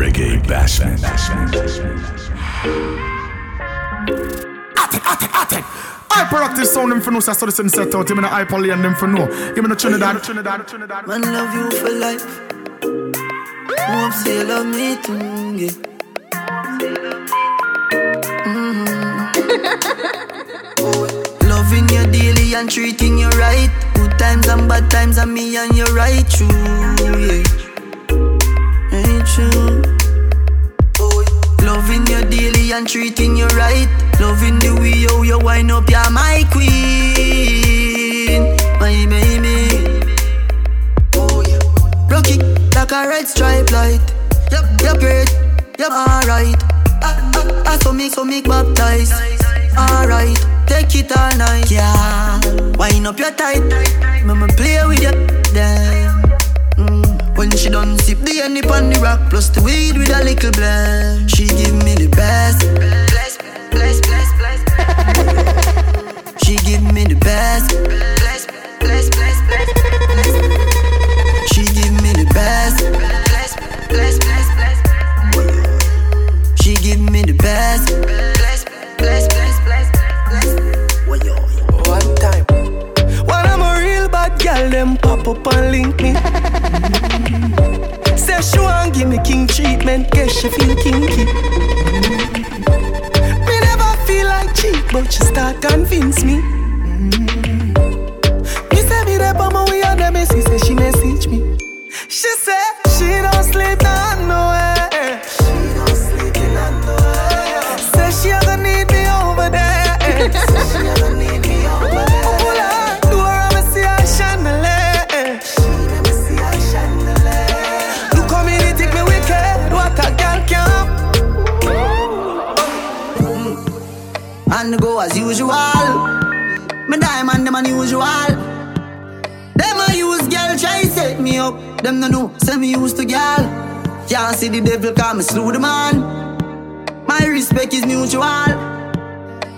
Reggae Bashment. Attic, attic, attic. Hyperactive sound them for no, so I the set out. Give me the hyper lane them for no. Give me the Trinidad, Trinidad, Trinidad. Man love you for life. Hope say love me too, yeah. Mm-hmm. Loving you daily and treating you right. Good times and bad times, and me and you right true, yeah. Ain't. Loving you daily and treating you right. Loving the way you, you wind up, you're my queen, my baby. Oh yeah. Rocky like a red stripe light. Yep, yep, great. Yep, alright. I, I, I so make, so make baptize. Alright, take it all night, yeah. Wind up your tight. Mama play with you, damn. When she done sip the honey on the rock Plus the weed with a little blend. She give me the best. Bless, bless, bless, bless She give me the best. Bless, bless, bless, bless She give me the best. Bless, bless, bless, bless. She give me the best girl, them pop up and link me. Say she want give me king treatment, guess she feel kinky. Me never feel like cheap, but she start convince me. Me say me there on my way and them see say she message me. She say she don't sleep down go as usual. Me diamond them unusual. Them a use girl try set me up. Them no know, say me used to girl. Can't see the devil come me slew the man. My respect is mutual.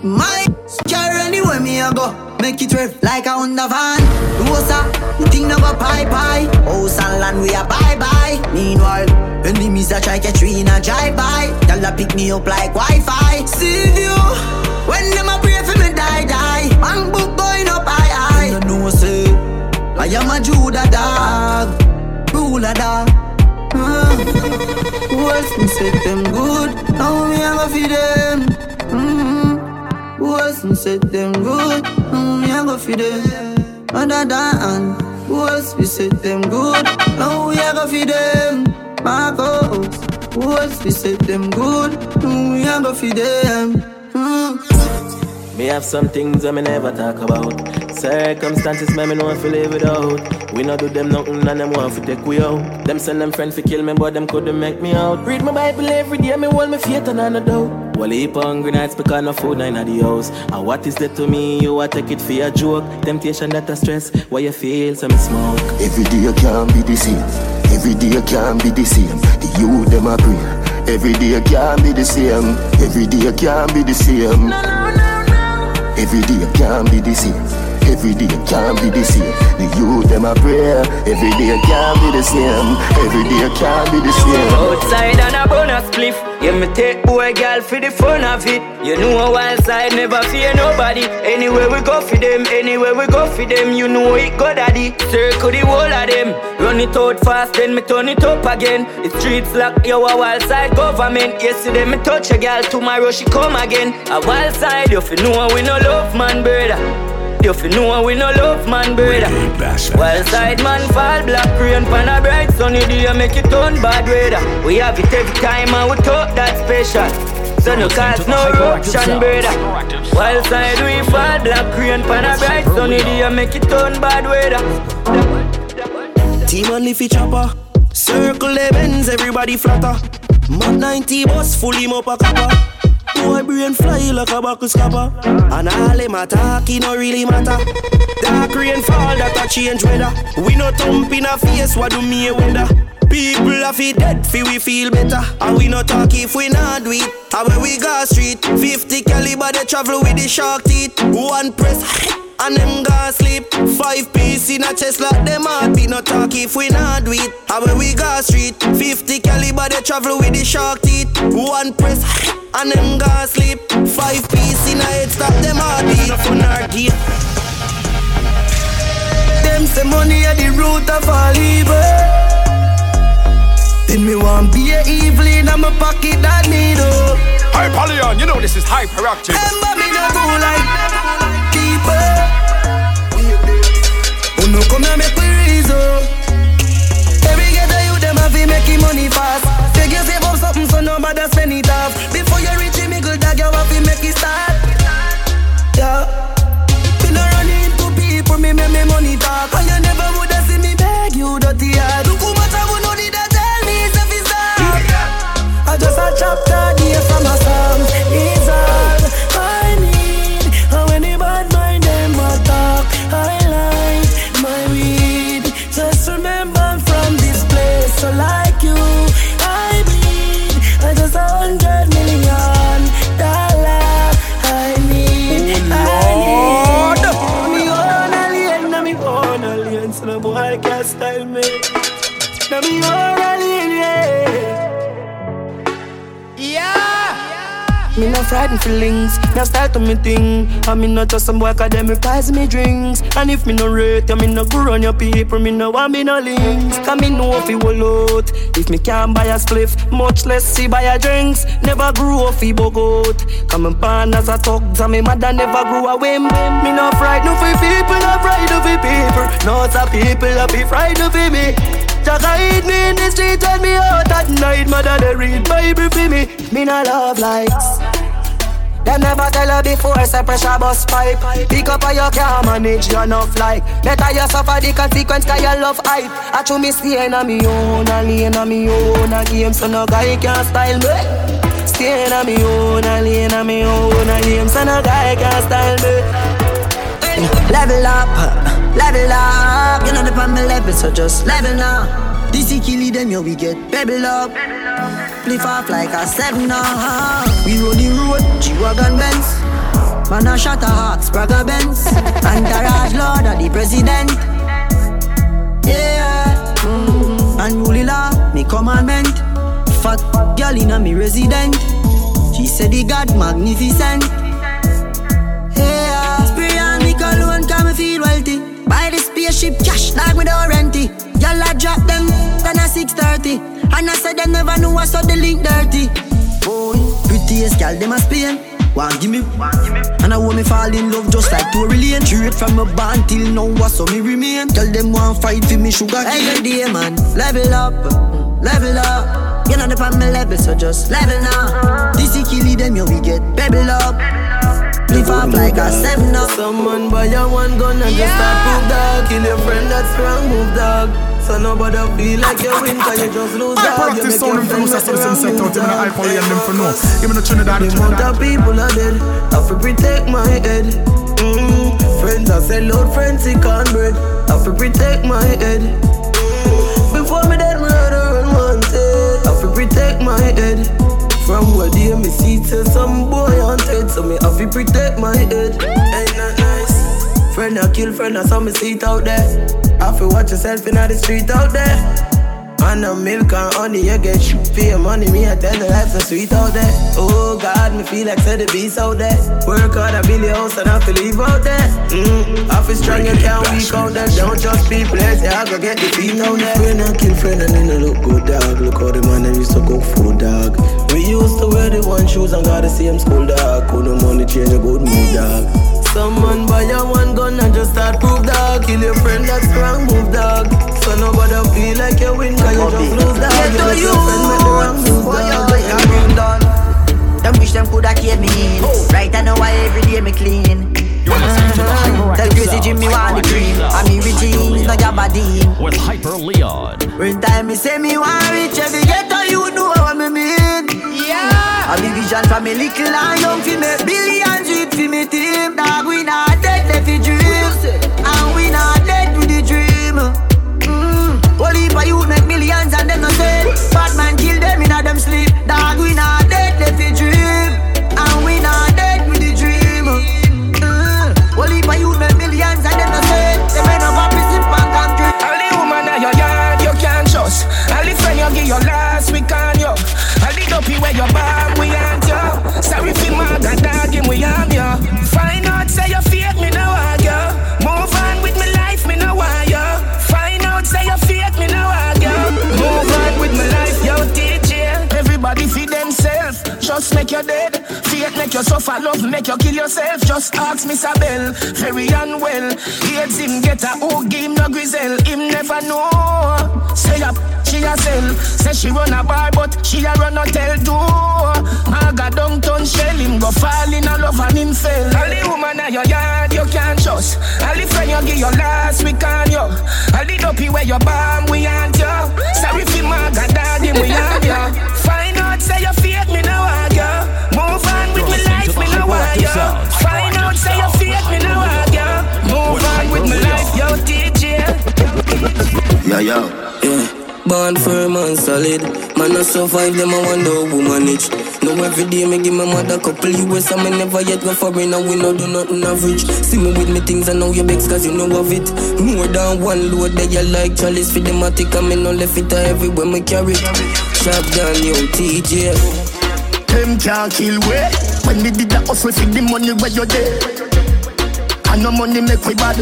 My carry anywhere me a go. Make it rev like a Honda van. Rosa, you think no go pie pie. House and land we a bye bye. Meanwhile, enemies a try catch we in a drive by. Y'all pick me up like Wi-Fi. See you when them a I am a Judah dog, ruler dog. Who else can set them good? Now me a go feed them. Mm-hmm. Else can set them good? Now me a go feed them. Other than who else we set them good? Now we a go feed them. Marcos. Else we set them good? Now we a go feed them. Mm. Me have some things that me never talk about. Circumstances me me know if live without. We not do them nothing and them want to take we out. Them send them friends to kill me, but them couldn't make me out. Read my Bible every day, me hold me faith and I no doubt. Well, heap hungry nights because no food in the house. And what is that to me? You a take it for a joke. Temptation that a stress. Why you feel some smoke? Every day you can't be the same. Every day can't be the same. The youth them a pray. Every day can't be the same. Every day can't be the same. No, no, no, no. Every day I can't be the same. Every day I can't be the same. The youth them a pray. Every day I can't be the same. Every day I can't be the same. Outside and a bonus spliff. Yeah, me take boy girl for the fun of it. You know a wild side never fear nobody. Anywhere we go for them, anywhere we go for them, you know it go daddy. Circle the whole of them. Run it out fast, then me turn it up again. The streets lock, yo a wild side government. Yesterday me touch a girl, tomorrow she come again. A wild side, you fi know we no love man, brother. If you fi know we no love man, brother. Reggae Bashment. Wild side man fall black rain pan a bright sunny day make it turn bad weather. We have it every time and we talk that special. So no cause no eruption, brother. Wild side we fall black rain pan a bright sunny day make it turn bad weather. Team on leafy chopper. Circle the bends, everybody flatter. Mad 90 bus, full him up a copper. Boy brain fly like a buckle scupper. And all them attack, it no really matter. Dark rain fall, that a change weather. We no thump in a face, what do me weather? People are fi dead, fi we feel better. And we no talk if we not do it. And when we go street, 50 caliber they travel with the shark teeth. One press. And them go sleep Five piece in a chest like them heart beat No talk if we not do it And when we go street 50 caliber they travel with the shark teeth. One press and them gonna sleep. Five piece in a head, stop them heartbeat. For narky. Them say money at the root of all evil. Then me want be a evil in my pocket that needle. Hey, Polyon, you know this is hyperactive. Remember me no go like people. And me not just some boy cause them replies me drinks. And if me no rate you, me no go run your people, me no want me no links. Cause me know if you will out. If me can't buy a spliff, much less see buy a drinks. Never grew up fi bogot. Come and born as a thug, and me mother never grew a whim. Me no frightened for people, no frightened for people. No some people a be frightened for me. Jah guide me in the street when me out at night. Mother they read Bible for me. Me no love likes. Them never tell her before, say pressure bus pipe Pick up or you can't manage your enough like Better you suffer the consequence cause you love hype I true me staying on me own, a lane on me own A game so no guy can style me Staying on me own, a lane on me own A game so no guy can style me Level up, level up. You know the on level, so just level now. This is killing them, yo, we get pebble up. Lift off like a seven now. We roll the road, G-Wagon Benz. Man, a shot a heart, Spragga Benz. Entourage Lord of the President. Yeah. Mm. Unruly law, me commandment. Fat girl in a me resident. She said the God magnificent. Yeah. Spray on me cologne, come me feel wealthy. Buy the spaceship cash, like me don't rent it. Y'all I drop them, then a 630. And I said them never knew I saw the link dirty. Boy, prettiest girl, them a Spain. Want give me, and I want me fall in love just like Tory Lane. Straight from a band till now, I saw me remain. Tell them want fight for me sugar cane. Every day, man, level up, mm, level up. You know the on my level, so just level now. This is killing them, yo, we get pebble up. Live up like a seven up. Someone buy a one gun and just start prove dog Kill your friend that's wrong, move dog So nobody feel like you win cause you just lose I practice sound your them for friend no make so you set out Give me the poly and them for no Give me the Trinidad The amount of people are dead I fi protect my head. Mm. Friends I sell out friends sick on bread. I fi protect my head. Before me dead murder unwanted I fi protect my head. From where they me see to some boy haunted So me have to protect my head. Ain't nice Friend I kill friend I saw me seat out there I fi watch yourself in the street out there and the milk and honey, you get for your money. Me, I tell the life so sweet out there. Oh God, me feel like said the beast out there. Work hard, I build your house and I have to leave out there. Mm, I feel strong, you can't weak out there. Don't trust people, let's say I go get the beat out there. Friend and kill friend and then I look good dog. Look how the man them used to cook food dog. We used to wear the one shoes and got the same school dog. Could the money change a good mood dog. Someone buy a one gun and just start prove dog. Kill your friend that's wrong move dog. So nobody feel like you win cause you just lose dog. Get You to you, your friend make the wrong move boy, dog. you got bring down. Them wish them coulda kept me in. Right I know why every day me clean. You're listening to the Tell Hyperactive Crazy Sound. Jimmy want the cream. I mean Regine, no Gabardine. With Hyper Leon. When time me say me want rich, every ghetto you know what me mean. Yeah. I be vision for me little and young fi make billions fi me team. Dog we not dead, left fi dream, and we not dead with the dream. Mm. If a youth make millions and them no say Bad man kill them in a them sleep Dog make you suffer, love make you kill yourself. Just ask Miss Abel, very unwell. Hates him get a give him no grizzle, him never know. Say up, she a sell. Say she run a bar, but she a run a tell do. Maga downtown shell him go fall in a love and him fell. All the woman at your yard you can't trust. All the friend you give your last week on you. All the dopey where your bomb we aren't you. Sorry for Maga dog him we have you. Find out say you fake me now Yeah, yeah. Yeah. Born firm and solid. Man, I survive them, I wonder who manage. No, every day me give my mother couple US and me never yet go foreign and we no do nothing average. See me with me things and now you begs cause you know of it. More than one load that you like chalice for the matic and me no left it everywhere me carry. Sharp down yo Teejay. Them can't kill we. When we did that hustle for the money where you there. And no money make we bad.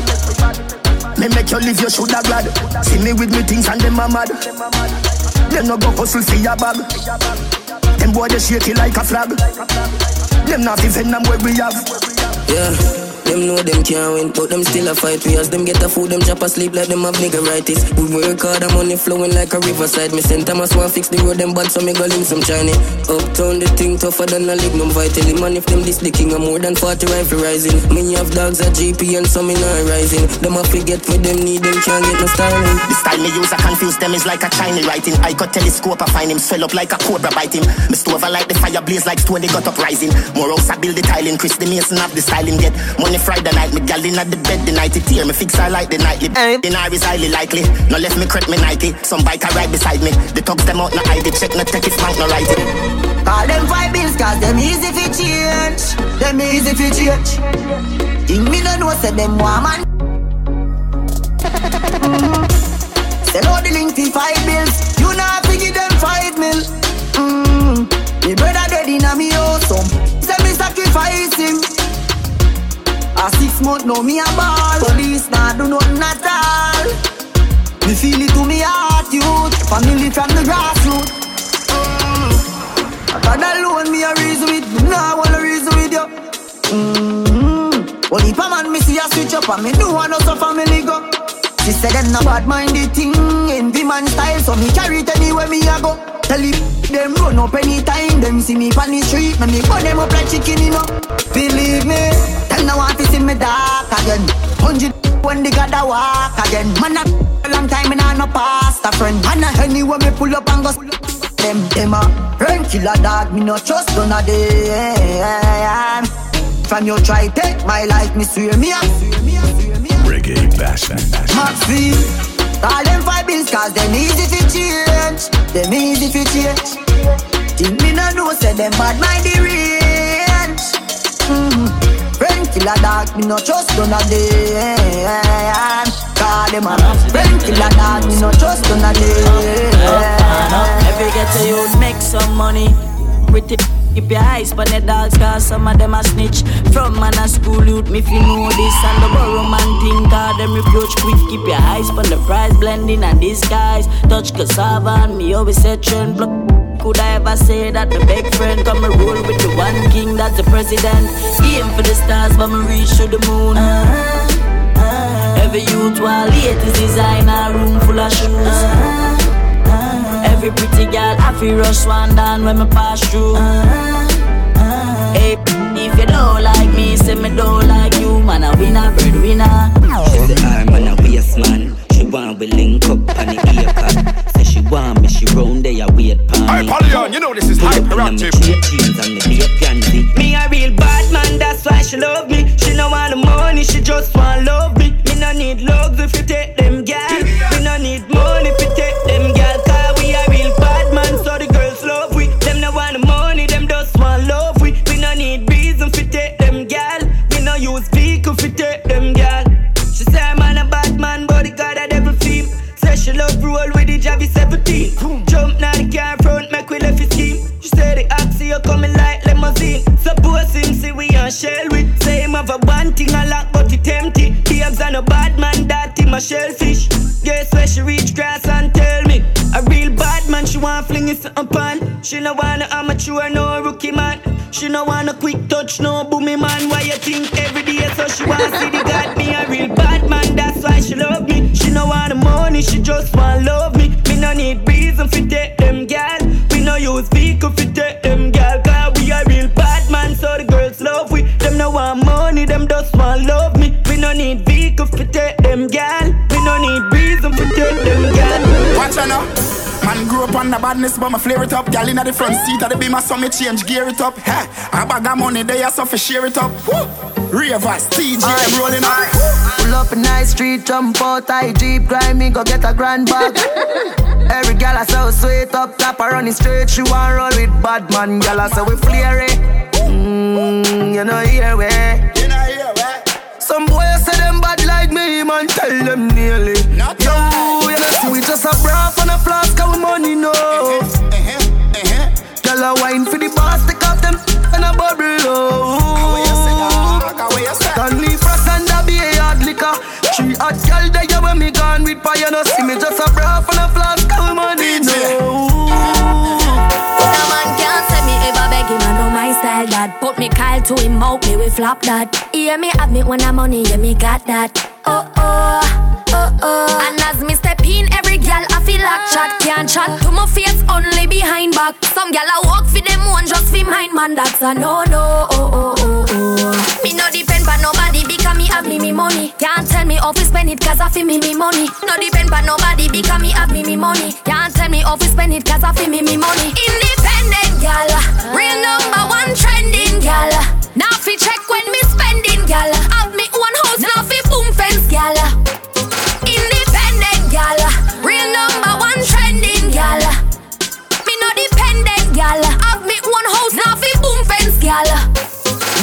Me make you live, you shoulda glad. See me with me things and them a mad. Them no go hustle for your bag. Them boy they it like a flag. Them not even them where we have. Yeah. Them know them can't win, but them still a fight. We as them get a food, them chop asleep like them have niggeritis. We work hard, and money flowing like a riverside. Me send Thomas one fix the road, them bad, so me go link some Chinese. Uptown, the thing tougher than a lignum vitae. Man, if them this the king, I'm more than 40 rifle rising. Me have dogs at GP and some in not rising. Them a forget what them need, them can't get no styling. The style me use, I confuse them is like a Chinese writing. I got telescope, I find him swell up like a cobra biting. Me stove I like the fire blaze like stone, they got up rising. More house I build the tiling, Chris the Mason have the styling get. Money Friday night, me gal in at the bed the night it tear me fix I like the nightly. In I is highly likely. No left me crack me Nike. Some bike I ride beside me. The thugs them out no hide it. Check no take it spank no write it. Call them five bills cause them easy fi change Them easy fi change Think me no know say them want man mm. Sell out the link fi five bills You not fi give them five mil mm. Me brother dead inna me house some Say me sacrifice him A six month now me a ball. Police nah do nothing at all. Me feel it to me heart youth. Family from the grassroots. God alone me a reason with me Nah wanna reason with you. Mm-hmm. Only pa man me see a switch up And me know I know so family go She said them not bad mind the thing. Envy man style So me carry it anywhere me a go. Tell it them run up anytime. Them see me on the street Me me burn them up like chicken you know. Believe me Them no want to see me dark again. Hundred when they gotta walk again. Man a long time me nah no past a friend. And a anywhere me pull up and go them, them a run killer dog, me no trust none of them. From you try take my life, me swear me a Reggae Bashman. Maxi. Call them five bills cause them easy to change. Them easy to change. Think me no know say them bad mind the range. Mm-hmm. Friend killer dog, me no trust none of them. Call them a friend killer dog, me no trust none of them. Every get to youth make some money. Pretty keep your eyes on the dogs, cause some of them a snitch. From man a school youth, me you know this and the borrow man thing, cause them reproach quick. Keep your eyes on the price blending and disguise. Touch cassava and me always say trend block. Could I ever say that the big friend come and roll with the one king that's the president? Aim for the stars, but me reach to the moon. Uh-huh. Every youth while latest designer, room full of shoes. Every pretty girl, I feel rush one down when me pass through. Uh-huh. Uh-huh. Hey, if you don't like me, say me don't like you, man. I win a bird winner. She say I'm on a waist man. She want we link up on the earcut. Say she want me, she round there a wait for Hey, me. Polyon, you know this is hyperactive. Jeans and the beat Gansy. Me a real bad man, that's why she love me. She no want the money, she just want love me. Me no need love if you take them gal. Me no need money if you take them gal. Jump now the car front, make we left it team. You say the oxy, you coming like limousine. Supposing see we on shell with. Say him have a one thing a lot but it empty. Babes and a bad man, that in my shellfish. Guess where she reach grass and tell me. A real bad man, she want fling it something. She no want a amateur, no rookie man. She no want a quick touch, no boomy man. Why you think every day so she want see the god? Me a real bad man, that's why she love me. She no want the money, she just want love me. No need reason for take them gal. We no use vehicle for take them gal. Cause we a real bad man, so the girls love we. Them no want money, them just want love me. We no need vehicle for take them gal. We no need reason for take them gal. Watch out now. Man grew up on the badness, but my flare it up. Gal in the front seat of the beamer, so me change gear it up. Ha, a bag of money there, so for share it up. Woo. Ravers, Teejay Aye. rolling up. Pull up in nice street, jump out, I jeep, grind me, go get a grand bag. Every gal I so sweet up top, I running straight, she want roll with bad man, gal I say we flare it. Mmm, you know here we. You know here, right? Some boys say them bad like me, man, tell them nearly. Not Yo, right. you know we just a bra and a flask money, no. Uh-huh, uh-huh. Gal a wine for the boss, take off them and a bubble, you oh. you? Stanley Frost and a be a hard liquor. Three hot gal there yeah, when me gone with fire. No see me just a bra and a flask that. Put me Kyle to him out, me we flop that. Hear me have me when I'm money, yeah me got that. Oh oh, oh oh. And as me step in, every gal I feel like chat can't chat to my face only behind back. Some gal I walk for them one just for mine, man. That's a no no. Oh oh oh oh. Me no depend on nobody because have me me money. Can't tell me how to spend it cause I feel me me money. No depend on nobody because me have me me money. Can't tell me how to spend it cause I feel me me money. Independent gal, real number one trending gal. Now fi check when me spending gal.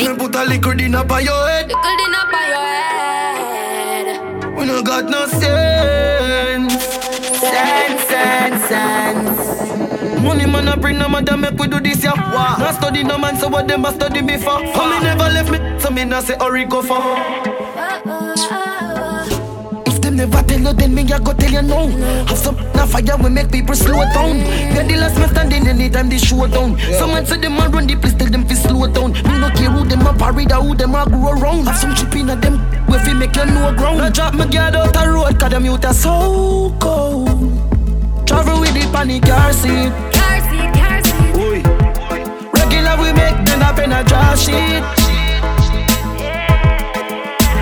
Me put a liquor in up by your head. Little din up by your head. We no got no sense. Sense, sense, sense. Money man a bring no matter make we do this ya. Wow. Not study no man, so what them a study before. For me never left me, so me not say hurry go for. Them never tell you, then me a go tell you no. Have some na fire we make people slow down. We are the last man standing anytime they show down. Someone say them a run the place, tell them fi slow down. Me no care who them a parade or who them a grow around. Have some chip in a them, we fi make you know ground. Now drop me guard out the road, cause them youth are so cold. Travel with the panic car seat. Car seat, car seat. Oi. Regular we make them up in a draw sheet.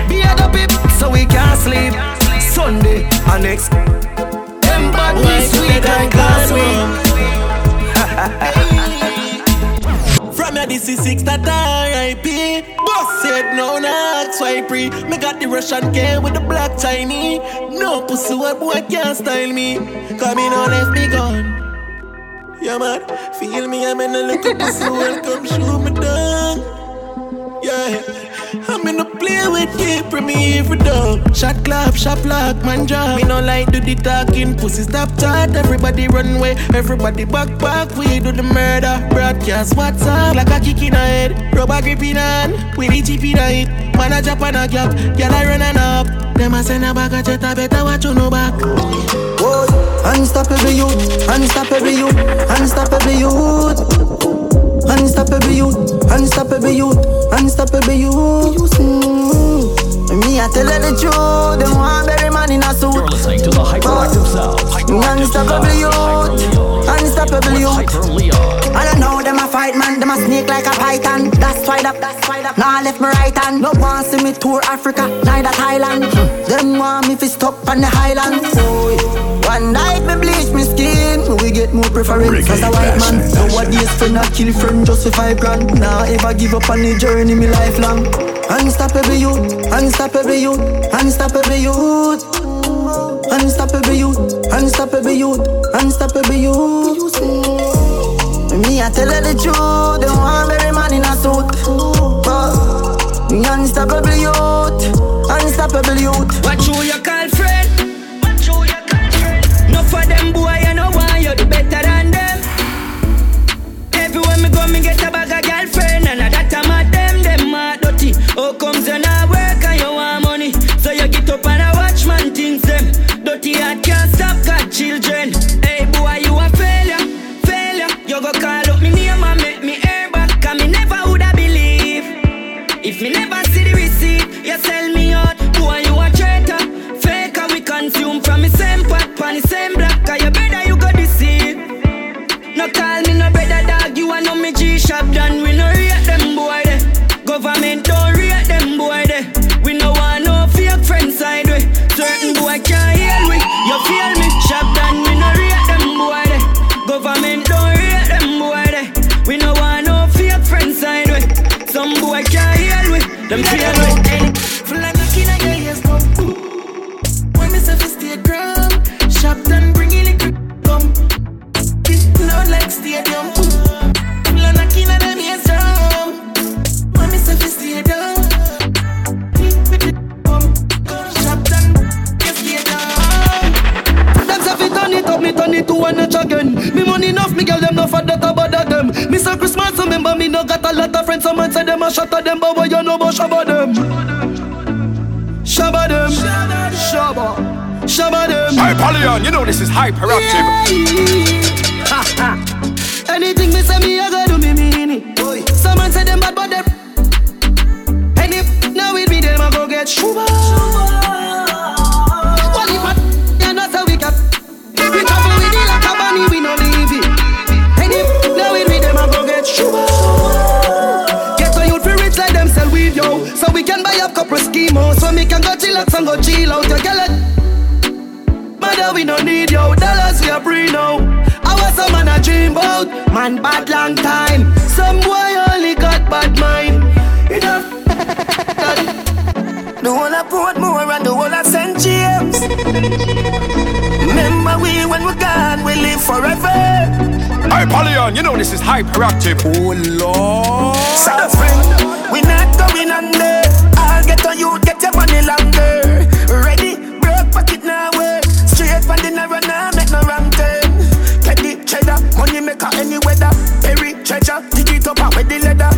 Be a the people so we can't sleep. Sunday and next. Them bad we sweet last week. From your this is six that RIP. Boss said no, not swipe free. Me got the Russian K with the black Chinese. No pussy, what boy can't style me. Come in on left me gone. Yeah, man, feel me, I'm in a little pussy, welcome, shoot me down. Yeah, I'm in a play with deep me every dog. Shot clap, shot block, man drop. Me no like do the talking, pussy stop chat. Everybody run away, everybody back back. We do the murder, broadcast what's up. like a kick in the head. Rubber grip in we the chip in. Man a drop and a gap, girl I run and up. Them a send a bag a jet, I better watch you no back. Whoa. Unstoppable youth, unstoppable youth, unstoppable youth. Unstoppable youth, unstoppable youth, unstoppable youth. Mm. Me, I tell her the truth. Them want bury man in a suit. You're listening to the Hyperactive Sound. Unstoppable youth, unstoppable youth. I don't know them a fight man, them a snake like a python. That's why that, that's why that. Nah left me right hand. No want see me tour Africa, neither Thailand. Them want me fi stop on the highlands. Boy, one night me bleach me skin, we get more preference as a white man. Nowadays friend not kill friend just for five grand. Nah ever give up on the journey me lifelong. Unstoppable youth, unstoppable youth, unstoppable youth. Unstoppable youth, unstoppable youth, unstoppable youth. Me, I tell her the truth. They want bury man in a suit. But me unstoppable youth, unstoppable youth. What you you call Me money enough, me girl them no for that about them. Me say Christmas, remember me no got a lot of friends. Some man say them a shot at them, but what you know about shabba them? Shabba them, shabba, shabba them. Hey, Polyon, you know this is hyperactive. Ha ha. Anything me say me, I gotta do me mean it. Some man say them bad, but them. And if now with me, them I go get shuba. Me can go chillax and go chill out. You get? Mother, we no need yo. Dollars we are free now. I was some man a dream about. Man, bad long time. Some boy only got bad mind. Enough. The whole of Portmore and the whole of St. James. Remember we when we're gone, we live forever. Hey, Polyon, you know this is hyperactive. Oh, Lord. So you, get your money longer. Ready, broke pocket now work. Straight from the narrow now, make no wrong turn. Get the cheddar, money maker any weather. Perry treasure, dig it up and with the leather.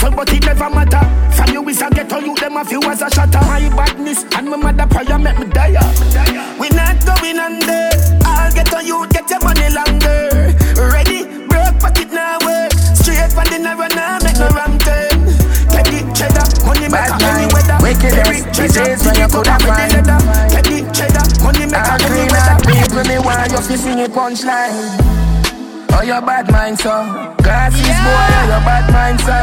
Listen, but it never matter. From you is a ghetto, you them a few as a shatter. My badness and my mother prayer make me die. We not going under. I'll get on you, get your money longer. Ready, broke pocket now work. Straight from the narrow now, make no wrong turn. Get the cheddar, money make any weather. Perry treasure, dig it up and with the leather. Get the cheddar, money make any weather. People me want you to sing a punchline. Oh, your bad mind, so. Glasses, boy, oh, your bad mind, so.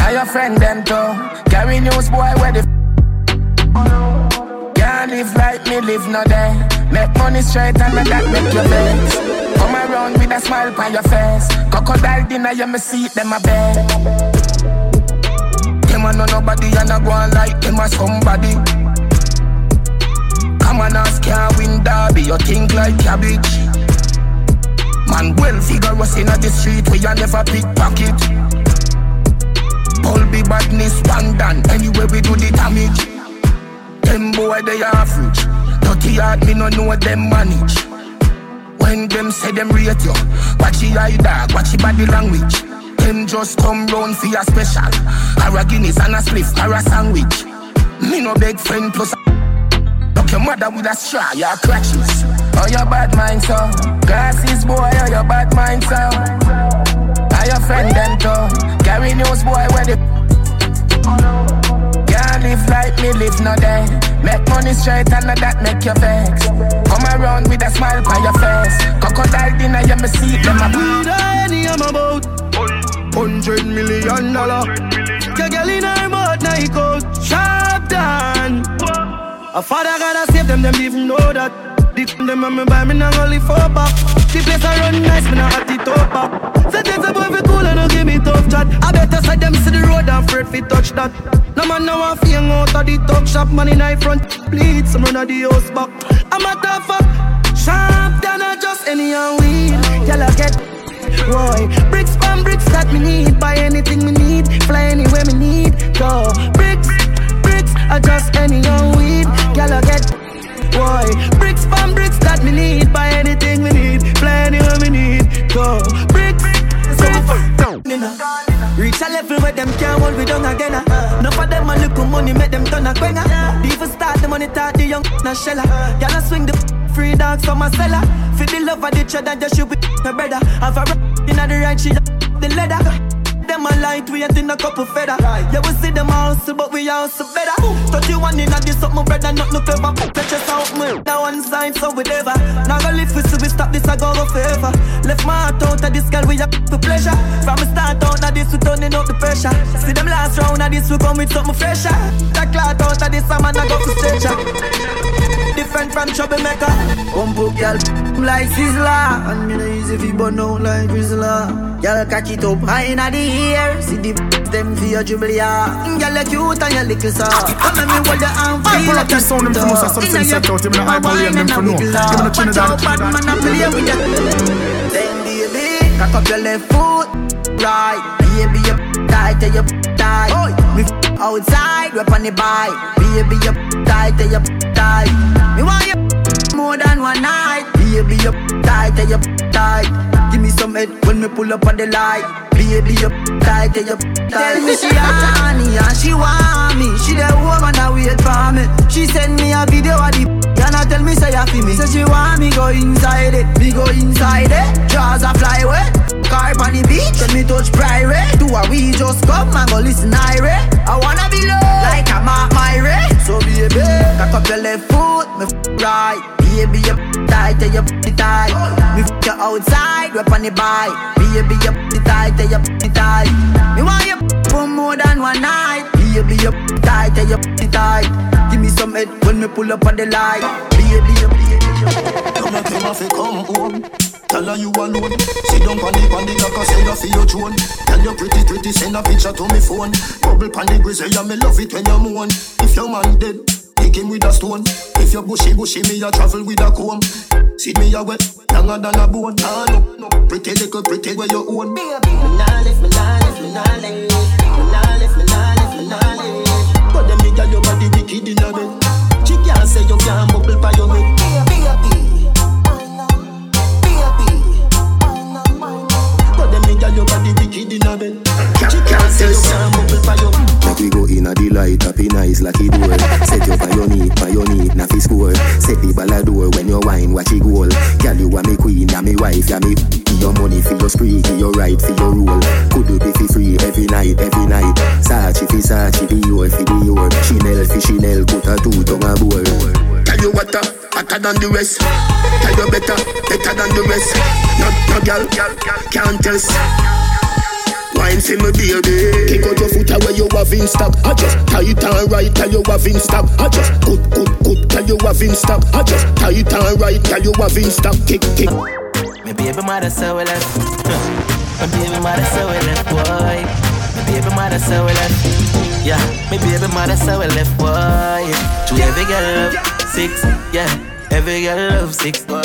How your friend them too? Carry news, boy, where the f- Can't live like me, live no day. Make money straight and that make your vex. Come around with a smile on your face. Crocodile dinner, you me see them a bed. Them a know nobody and a go on like them a somebody. Come on, ask can't win derby. You think like cabbage. Man, well figure us in the street where you never pickpocket. All be badness, done. Anyway, we do the damage. Them boy, they average. Dirty heart, me no know them manage. When them say them rate you, watch your eye dog, watch your body language. Them just come round for your special. Or Guinness and a spliff or a sandwich. Me no beg friend plus Look your mother with a straw, your crutches. Oh, your bad mind, so. Glasses, boy, oh, your bad mind, so. How your friend them too? Carry news, boy, where the. Can't live like me, live no day. Make money straight and that make you vex. Come around with a smile on your face. Crocodile dinner, you me see them a With any I'm about Hundred million dollar Your girl in her mouth, he out Sharp down A father gotta save them, them even know that Dick them and me buy me now only four back The place I run nice, me now hot it up Say things about fi cool and no give me tough chat I better side them see the road and afraid fi touch that No man now fi hang out of the talk shop Man in high front, bleed some run of the house back I'm a tough fuck Sharp down or just any and weed Girl I get Boy, bricks from bricks that me need. Buy anything me need, fly anywhere me need. Go, bricks, bricks, I just any young weed. I get. Boy, bricks from bricks that me need. Buy anything me need, fly anywhere me need. Go, bricks. Reach a level where them can't hold we down again. Uh. Enough of them a look money, make them turn a quenga. The even start the money, talk the young na shella. Y'all a swing the free dogs from a cellar. For the love of the cheddar, just should be my brother. Have a rap in the right, she the leather. Them a light, we ain't in a couple feather. Yeah, we see them hustle, but we hustle better. 31 in a this up, my brother, not no clever. Let us out, me. Now one side, so we never. Now go live, see we stop this, I go go forever. Left my heart out of this girl, we have for pleasure. From the start out of this, we turning up the pressure. See them last round of this, we come with something fresher. That cloud out of this, I'm man, I go for stretcher. Different from troublemaker. Pump up, girl, like Sizzla. And me no easy you burn out like Rizla. Girl, catch it up high inna the air. See the them for your dribble, yeah. Girl, you cute and you little soft. Ah, ah, Come and me hold your ah, hand, feel like a sound them for know something set out. Him in a hyper lane them for know. Him in a Trinidad. Bad man, I play with you. Then baby, cock up your left foot, right. Baby, you tight, you tight. F- outside, rep on the bike. Baby, you tight, you tight. Me want you more than one night. Baby, you tight, tell you tight. Give me some head when me pull up on the light. Baby, you tight, you tight. Tell me she honey and she want me. She the woman that wait for me. She send me a video of the and I tell me say you feel me. Say she want me go inside it, me go inside it. Jaws a fly away. Car on the beach, let me touch private. Do a we just come and go listen Ire. I wanna be low like I'm at my So baby, cock up your left foot, me f- right. Baby, you tight, you f- tight. Me f- you outside, rep on the bike. Baby, you f- tight, you f- tight. Me want you for more than one night. Baby, you f- tight, you f- tight. Give me some head when me pull up on the light. Baby, you Come and come off come home. Tell her you alone. Sit down on the on the like I say you feel your drone. Tell you pretty pretty send a picture to me phone. Bubble pan the grizzly and me love it when you moan. If your man dead, kick him with a stone. If you bushy bushy me a travel with a comb. See me a wet, younger than a bone. Ah no, no, pretty little pretty where you own. Me nah me nah me nah. Me nah me nah me nah lift. But them got your body wicked in a bed. She can't say you can't bubble by your head. But them me got your body wicked in a bed. She can't say you can't by your head. Make we go in a delight, happy nice, lucky door. Set you by your need, by your na fi score. Set the ball a door when you wine, watch it goal. Girl, you are me queen, ya me wife, ya me. Your money for your spree, give your right for your rule. Could you be fi free every night, every night? Sachi fi Sachi, your fi be your. Chanel fi Chanel, put a two tongue a bowl. Tell you what, uh, hotter than the rest. Tell you better, better than the rest. No, no girl, can't test. Wine for me baby Kick out your foot away you have in stock I just tight and right tell you have in stock I just good good good tell you have in stock I just tight and right tell you have in stock Kick kick Me baby mother say we left. My baby mother say we left, boy. My baby mother say we left. Yeah, my baby mother say we left, boy. To every girl love six, yeah. Every girl love six, boy.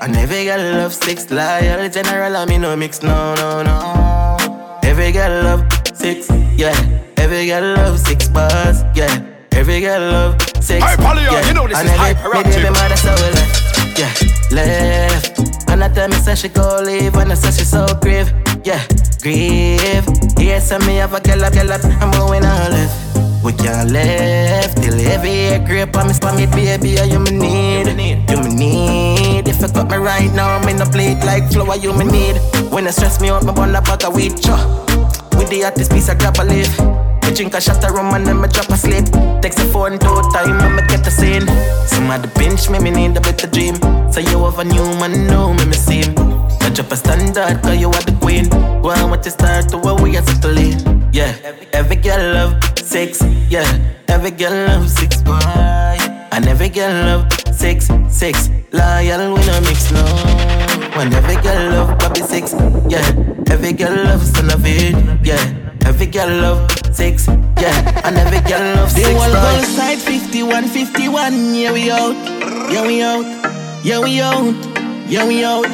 And every girl love six. Loyal general, I me no mix, no, no, no. Every girl love six, yeah. Every girl love six bars, yeah. Every girl love six, Hyperleon, yeah. you know this and is every, hyperactive. My baby mother say we left, yeah, left. And I tell me say she go leave, when I say she so grieve, yeah, grieve. Yes, and me have a girl, a girl, a- I'm going all left. We can't left till every creep on me spam it, baby. Yeah, you me need, you me need. If you cut me right now, I'm in a plate like flour, you me need. When it stress me out, me burn a pack of weed, cho. With the hottest piece of grab a leaf. Me drink a shot of rum and then me drop a sleep. Text the phone two time when me get the scene. Somebody pinch me, me need a better dream. So you have a new man, know me, me see. I drop a standard, cause you are the queen. Go on you start to where we are settling. Yeah, every girl love six. Yeah, every girl love six. Boy. And every girl love six, six. Loyal, we no mix, no. When every girl love Bobby six. Yeah, every girl love son of it. Yeah, every girl love six. Yeah, and every girl love They six. all boy. go side 51, 51. Yeah, we out. Yeah, we out. Yeah, we out. Yeah, we out.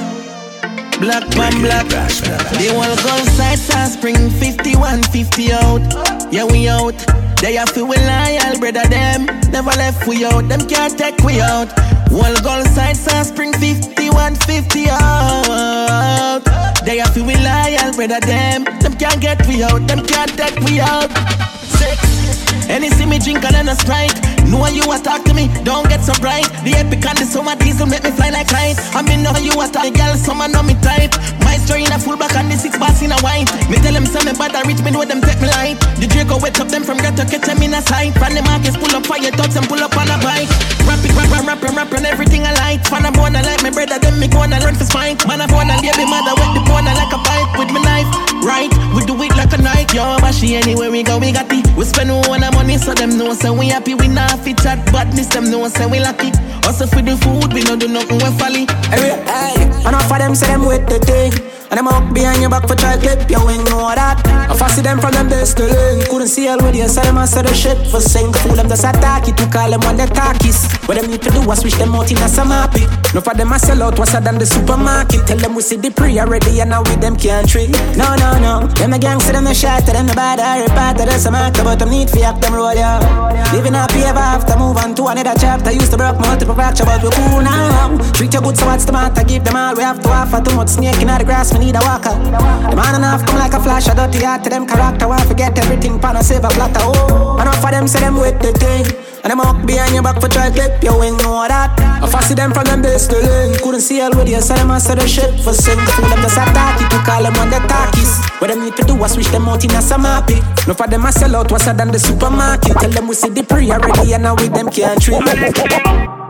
Black man, black. They all go side South Spring 51, 50 out. Yeah, we out. They to we loyal, brother. Them never left we out. Them can't take we out. One go side South Spring 51, 50 out. They to we loyal, brother. Them them can't get we out. Them can't take we out. Six. Any see me drink and then a sprite. Know you a talk to me, don't get so bright. The epic and the summer diesel make me fly like kite. I mean know you a talk, girl, summer know me type. My story in a full back and the six bars in a wine. Me tell them some me bad I reach me know them take me light. The Draco wet up them from ghetto catch them in a sight. From the markets pull up fire thugs and pull up on a bike. Rap it, rap, rap, rap, rap, rap, everything I like. Fan a born like my brother, them me gonna learn for spine. Man I born a baby mother with the born like a pipe with me knife. Right, We do it like a night, yo. Bashy anywhere we go, we got it. We spend all our money, so them know, say we happy. We not fit chat badness, them know, say we lucky. Also for the food, we no do nothing, we folly. Hey, hey. Enough of them say them with the thing. And them up behind your back for try clip, you ain't know that. I fancy them from them best to learn. Couldn't see all with you, so them answer the shit for sing. Fool them just attack it to call them on the talkies. What them need to do was switch them out in a happy. No for them I sell out, what's than the supermarket. Tell them we see the pre already and now with them can't treat. No, no, no. Them a gangster, them a shot, them the bad, I repart, that's a matter, but them need for act them roll, yeah. Living happy ever after, move on to another chapter. Used to broke multiple fracture, but we cool now. Treat you good, so what's the matter? Give them all we have to offer. Too much snake in the grass, need a walker. The man enough come like a flash, I dirty heart to them character. Why forget everything, pan a silver platter. Oh, enough of them say them with the thing. And them up behind your back for try clip, you ain't know that. I fancy them from them base to learn. Couldn't see you, so them answer the shit for sing. Fool them just attack it, to call them on the talkies. What them need to do was switch them out in a happy. No for them I sell out, what's than the supermarket. Tell them we see the pre already, and now with them can't treat.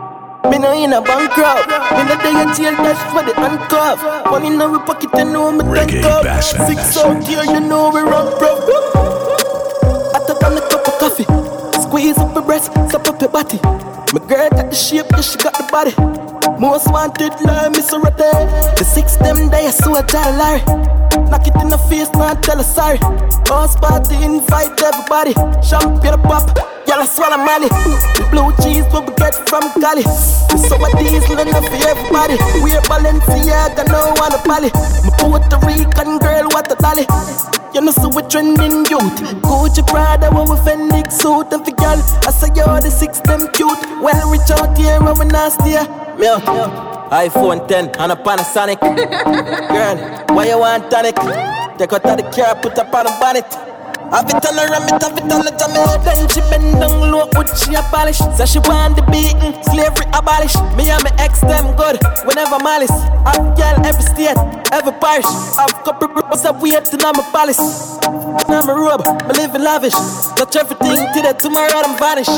Me no in a bankrupt. Me no day in jail dash for the handcuff. Money in our pocket, you know me tank up. Six out here, you know we run bro. Hotter than a cup of coffee. Squeeze up your breast, stop up your body. My girl got the shape, yeah, she got the body. Most wanted, like Miss Rete. The six them day, I saw a Jolly Larry. Knock it in the face, not tell her sorry. House party, invite everybody. Champagne pop, I swallow Molly. The blue cheese, what we get from Cali. So a diesel enough for everybody. We're Balenciaga, no one a Bali. My Puerto Rican girl, what a dolly. You know, so we trending youth. Gucci Prada, when we Fendi suit. And for girl, I say you're the six, them cute. Well, reach out here, when we nasty. Me out. iPhone 10 and a Panasonic. Girl, why you want tonic? Take out the car, put up on a bonnet. Have it on the ram, it have it on the jam Then she bend down low, put she a polish Say she want the beating, slavery abolish Me and my ex them good, whenever malice Hot girl every state, every parish I've couple bros up weird to my palace Now my robe, me living lavish Touch everything today, tomorrow I'm vanish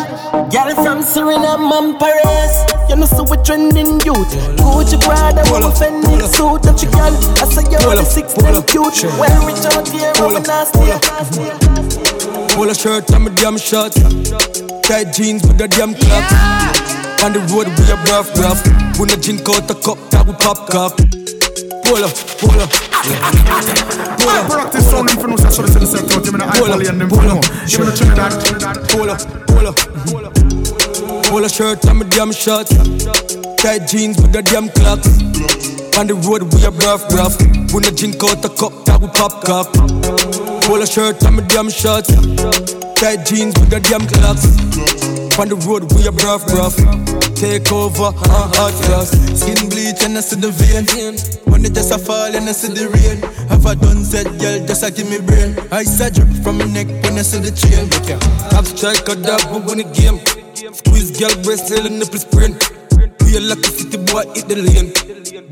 Girl from Suriname and Paris You know so we trending youth Gucci Prada, we Fendi suit Touch your girl, I say you're the six, cute Well reach out here, I'm nasty Pull a shirt and my damn short. Tight jeans with the damn clock. On the road we a rough rough. When I drink out a cup, that we pop cock. Pull up, pull up. Pull up. Practice sound in front of us, so they set out. Give me the them pull up. Give me the Trinidad. Pull up, pull up. Pull a shirt and my damn short. Tight jeans with the damn clocks. On the road we a rough rough. When I drink out a cup, that we pop cock. Pull a shirt and my damn shorts. Tight jeans with the damn clocks. On the road we a rough rough. Take over, uh, hot frost. Skin bleach and I see the vein. When it just a fall and I see the rain. Have a done said, girl, just a give me brain. Ice a drip from my neck when I see the chain. Top strike a dog, we win the game. Squeeze girl breast, till the nipple sprain. We a lucky city boy, hit the lane.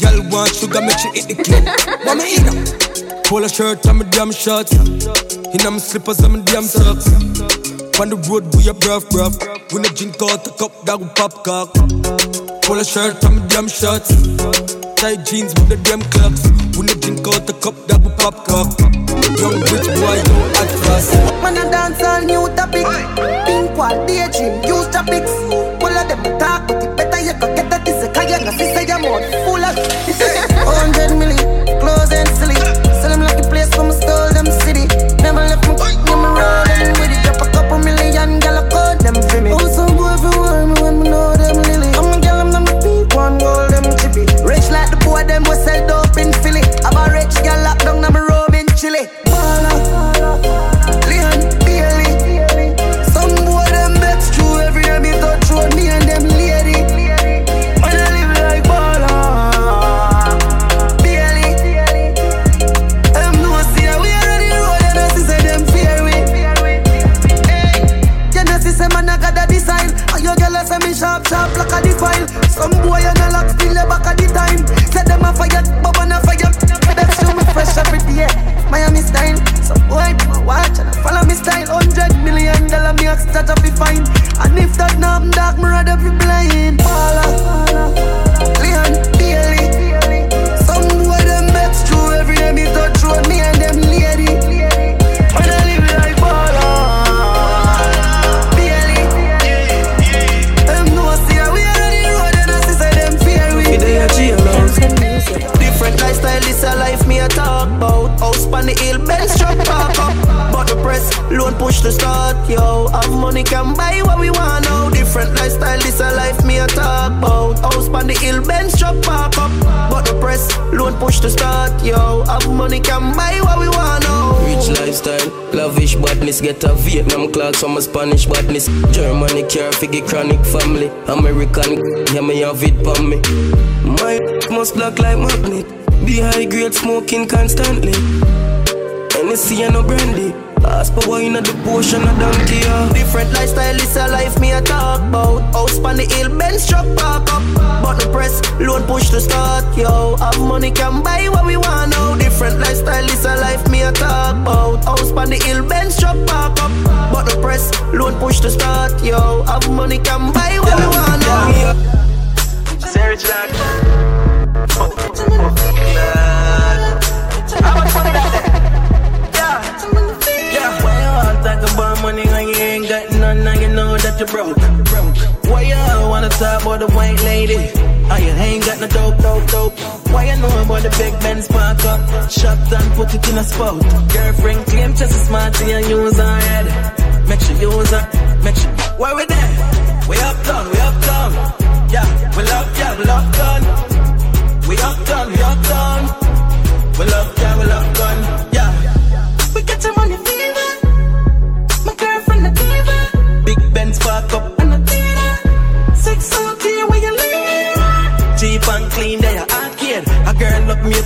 Girl want sugar, make she hit the cane. What me eat up? Pull a shirt and my damn shorts. In my slippers and my damn socks. On the road we a bruv bruv. When I drink out a cup, that we pop cock. Pull a shirt and my damn shorts. Tight jeans with the damn clocks. When I drink out a cup, that we pop cock. Young rich boy, yo, at fast. Man a dance all new topic. Pink wall, daydream, use topics. Pull of them talk, but it better you go get that this a kaya na sister your mouth full Different lifestyle is a life me a talk about. House on the hill, Benz truck park up. Button press, loan push to start, yo. Have money can buy what we want now. Different lifestyle is a life me a talk about. House on the hill, Benz truck park up. Button press, loan push to start, yo. Have money can buy what we want now. Sarah Jack. That broke. Why you wanna talk about the white lady? Oh, you ain't got no dope, dope, dope. Why you know about the big Benz park up? Shop and put it in a spot. Girlfriend claim just as smart to use her head. Make sure you use her, make sure. Why we there? We up done, we up done. Yeah, we love, yeah, we love done. We up done, we up done. We love, yeah, we love done.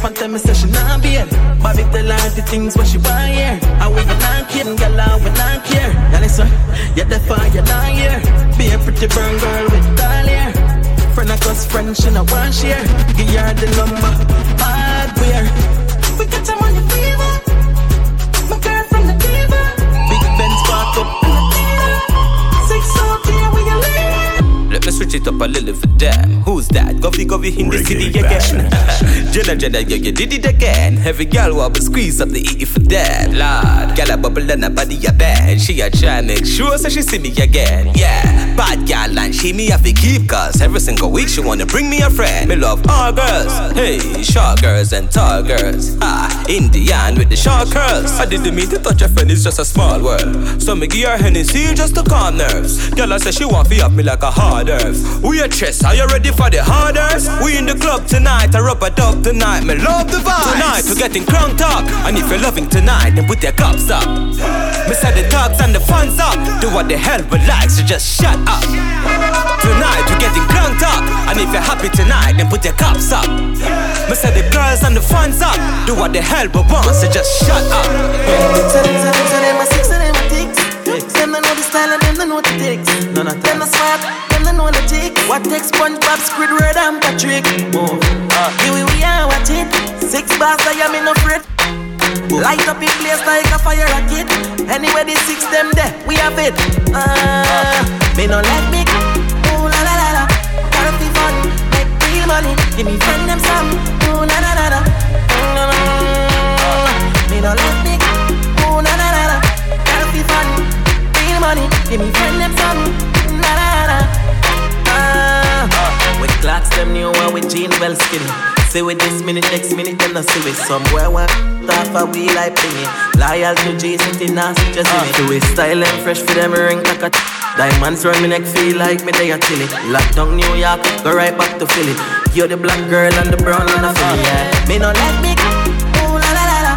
And tell me say she not beard. Bobby tell her the things what she want here. I we not kidding, girl, I we not care. Yeah, listen, you're the fire, you're not here. Be a pretty burn girl with doll hair. Friend of us, friend, she not want share. Give her the number, hardware. We got some money fever. My girl from the diva. Big Benz park up in the theater. Six out here where you live. Let me switch it up a little for them. Who's that? Govy Govy in the city again. Jenna Jenna, yeah, you did it again. Every girl want squeeze up the E for that. Lord, gal a bubble and a body a bad. She a try make sure so she see me again. Yeah, bad gal and she me have to keep cause every single week she wanna bring me a friend. Me love all girls, hey, short girls and tall girls. Ah, Indian with the short curls. I didn't mean to touch a friend, it's just a small world. So me give her Hennessy just to calm nerves. Girl I say she want to up me like a hard earth. We a chess, are you ready for the hard earth? We in the club tonight, I rub a dub tonight. Me love the vibe. Tonight we're getting crunked up, and if you're loving tonight, then put your cups up. Me say the dogs and the fun's up. Do what the hell we like, so just shut up. Tonight we're getting crunked up, and if you're happy tonight, then put your cups up. Me say the girls and the fun's up. Do what the hell we want, so just shut up. Them know the style and them know the ticks. None of them don't know the tick. What takes SpongeBob, Squidward and Patrick? Move. Uh, here we, are watch it. Six bars I am in no fret. Light up in place like a fire rocket. Anyway, the six them there, we have it. Uh, me no let me. Ooh la la la la. Gotta be fun, make real money. Give me friend them some. Ooh la la la la. Me no let me. Ooh la la la la. Gotta be fun, real money. Give me friend them some. Ah, with clocks them new one with jeans well skinny. Say with this minute, next minute, then I see it somewhere one off a wheel like thingy. Loyal to G City, now just in it. Do it style and fresh for them ring like a Diamonds round me neck feel like me they a chilly. Lockdown New York, go right back to Philly. You're the black girl and the brown and the Philly. Yeah. Me no let me. Ooh la la la la.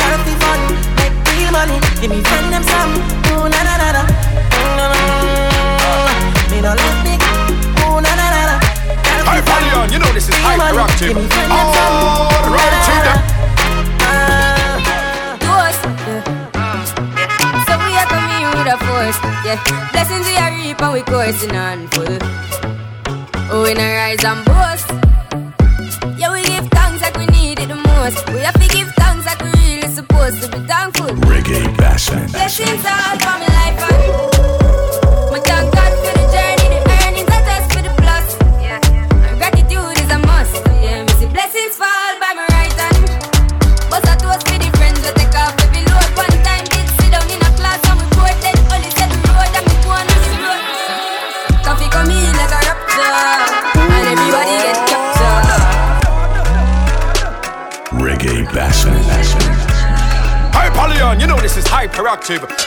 Gotta be fun, make real money. Give me friend them some. Ooh la la la la. Me no let me. Ooh la la la la. Hyperleon, you know this is hyperactive. All right, to the So we are coming with a force, yeah. Blessings we are reap and we coursing on full. Oh, in a rise and boast. Yeah, we give thanks like we need it the most. We have to give thanks like we really supposed to be thankful. Reggae Bashment. Blessings all for is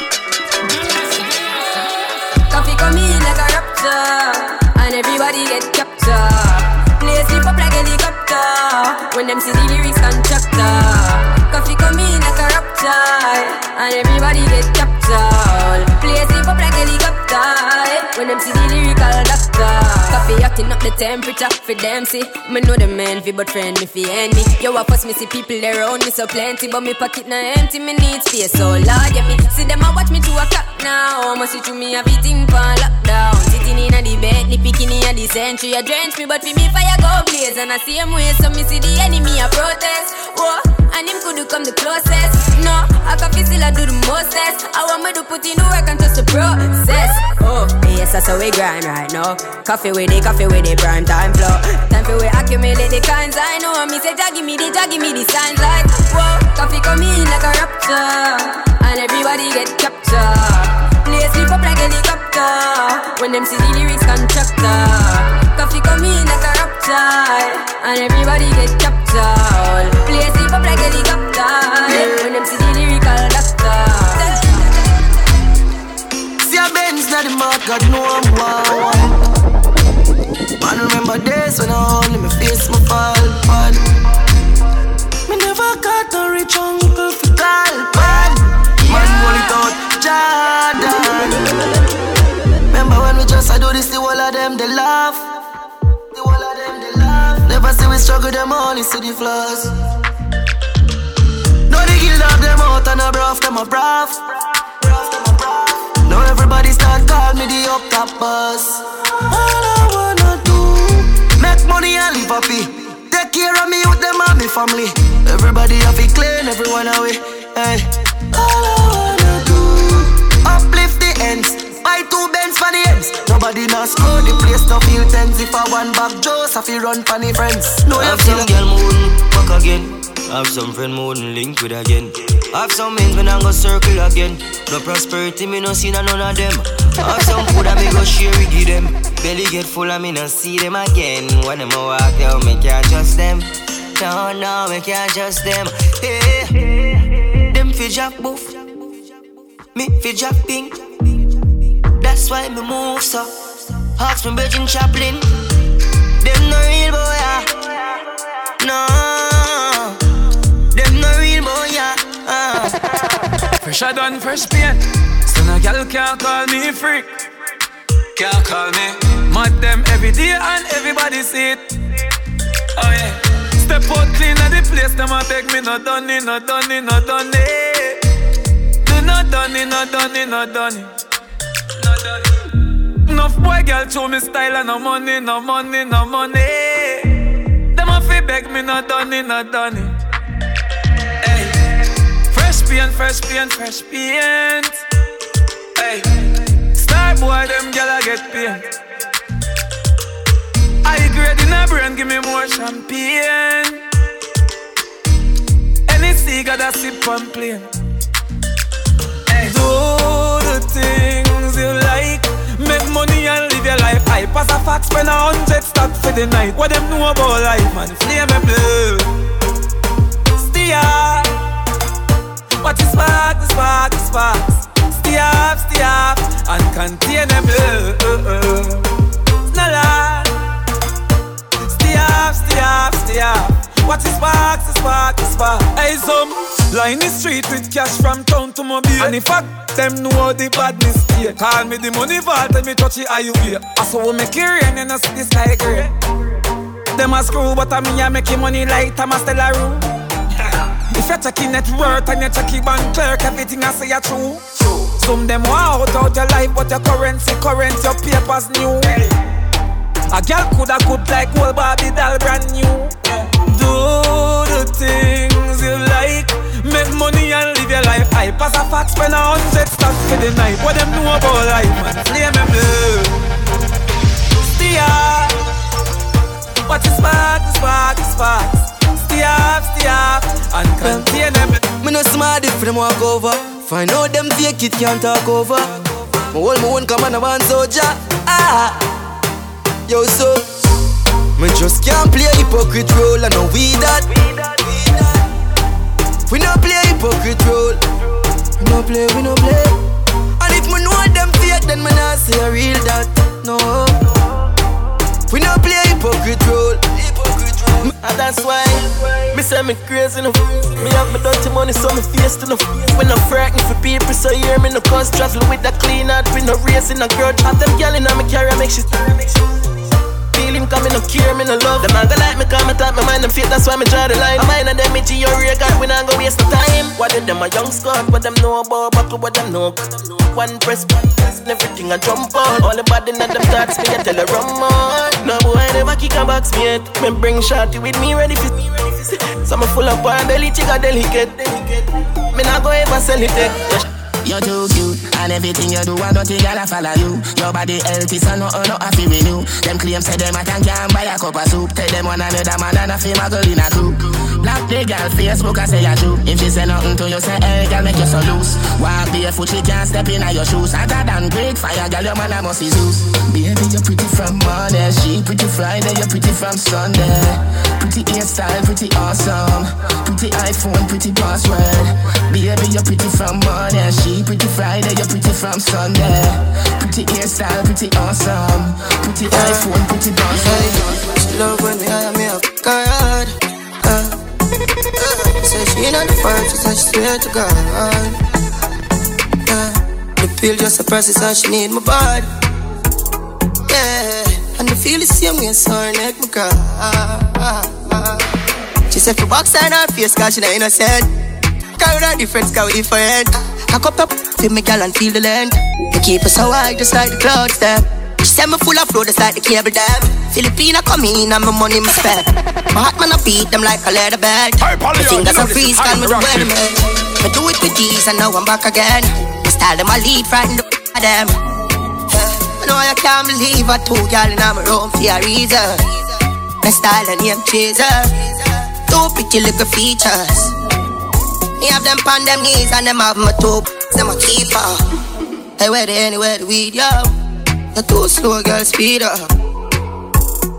the temperature for them see. Me know the man fi but friend me fi enemy. Yo, I fuss me see people around me so plenty, but me pocket na empty. Me need space so large. Yeah, me see them a watch me to a clock now. I'ma see through me everything for lockdown. Sitting in a the bed, the bikini a the century. A drench me, but fi me fire go blaze. And I see him way, so me see the enemy a protest. Whoa, and him could come the closest. No, I can feel still I do the mostest. I want me to put in the work and trust the process. Oh, yes, that's how we grind right now. Coffee with it, coffee with it, prime time flow. Time for we accumulate the kinds I know. Me say, Jah give me the, Jah give me the signs like, whoa, coffee come in like a rapture, and everybody get captured. Play sleep up like helicopter when them see the lyrics constructor. Coffee come in like a rapture, and everybody get captured. Play sleep up like helicopter when them see the lyrical doctor. See a Benz na the market, no I'm wow. Man, remember days when I only me face my fall, man. Me never got a rich uncle for call, man. Man, roll it out, Jordan. Remember when we just I do this, the whole of them they laugh. Never see we struggle, them only see the flaws. No, they kill up them out and I bruv them a bruv. Now everybody start call me the up top boss. All I wanna do, make money and live happy. Take care of me with them and me family. Everybody have it clean, everyone away. Hey. All I wanna do, uplift the ends. Buy two bends for the ends. Nobody not score the place, no feel tense. If I one back Joseph, he run for the friends. No, Have some girl moon, fuck again. I have some friend moon, link with again. I have some men when I go circle again. No prosperity, me no see none of them. Have some food I me go share it give them. Belly get full and me no see them again. When them walk out, me can't trust them. No, no, me can't trust them. Hey, them fi jack boof, me fi jack pink. That's why me move so. Ask me Virgin Chaplin. Them no real boy, ah. no. Them no real boy, ah. Fresher than fresh paint. So no girl can't call me freak. Can't call me. Mad them every day and everybody see it. Oh yeah. Step out clean at the place. Them a beg me no done it, no done it, no done it. Do not done it, no done it, no done it. Enough boy girl show me style and no money, no money, no money. Them a fi beg me no done it, no done it. Fresh paint, fresh paint, fresh paint. Hey, star boy, them gyal a get paint. I grade in a brain, give me more champagne. Any cigar that sip and plain. Hey. Do the. Make money and live your life. I pass a fax, spend a hundred stack for the night. What them know about life, man? Flame and blue. Steer. What is spark, the spark, the sparks Stay up, stay up And contain them No lie Stay up, stay up, stay up What is spark, the spark, the spark Hey some Line the street with cash from town to mobile And if I them know the badness here Call me the money vault and me touch it how you feel I saw we make it rain and I see the sky gray Them a screw but I me I make money like I'm a stellar room if you're checking net worth and you're checking bank clerk, everything I say are true. true. Some them want out out your life, but your currency current, your papers new. A girl coulda good like old Barbie doll brand new. Do the things you like, make money and live your life. I pass a fax, spend a hundred stacks for the night. What them know about life, man? Flame and blue. Steer. What is spark, the spark, the sparks. Stay up, stay up, and contain them. Me no smart if them walk over. Find out them fake it can't talk over. My whole my own come on a one soldier. Ah, yo so. Me just can't play hypocrite role, I know we that. We no play hypocrite role. We no play, we no play. And if me know them fake, then me not say a real that. No. We no play hypocrite role. And that's why me say me crazy enough. Me have my dirty money, so me face enough. When I'm frightened for people, so you hear me no cause travel with that clean heart, we no raising a grudge. Have them girl inna me carry, make she feel him coming, no care, me no love. The man go like me, come and talk my mind, them fake, that's why me draw the line. My mind and them, me your record, we not go waste no time. What did them a young squad, what them know about buckle, what them know. One press, and everything I jump on. All the body in them thoughts, me I tell her run on. No boy never kick a box me yet. Me bring shorty with me, ready for. So me full up on belly, chica delicate. Me not go ever sell it. Eh. You're too cute, and everything you do, I don't think I'll follow you. Your body healthy, so no, no, I feel renew. Them claims say them I can not buy a cup of soup. Tell them one another man and I feel my girl in a group. Black the girl Facebook, I say I do. If she say nothing to you, say hey, girl, make you so loose. Walk barefoot, she can't step in your shoes. Hotter than great fire, girl, your man I must be Zeus. Baby, you're pretty from Monday, she pretty Friday, you're pretty from Sunday. Pretty hairstyle, pretty awesome. Pretty iPhone, pretty password. Baby, you're pretty from Monday, she pretty Friday, you're pretty from Sunday. Pretty hairstyle, pretty awesome. Pretty yeah. iPhone, pretty boss. Yeah, she love when me hire me up, God. Uh, uh, say she not the first, she said she swear to God. Yeah, the pill just a process she need my body. Yeah, and the feel the same way, so her neck my cry. She said for box and her face, cause she not innocent. Carry a different, cause we different. Cock up up, feel me gal and feel the land. You keep us so high, just like the clouds there. She said me full of flow, just like the cable dam. Filipina come in and my money me spend. My heart man I beat them like a leather bed. My fingers are freeze, call me the weatherman. I do it with G's and now I'm back again. Style them I lead, frighten the of them. Know I can't believe I two gal in my room for a reason. My style and name chaser. Two pretty little features. Me have them on them knees and them have my top. Them a keeper. Hey, where they anywhere the weed, yo? The too slow, girl, speed up.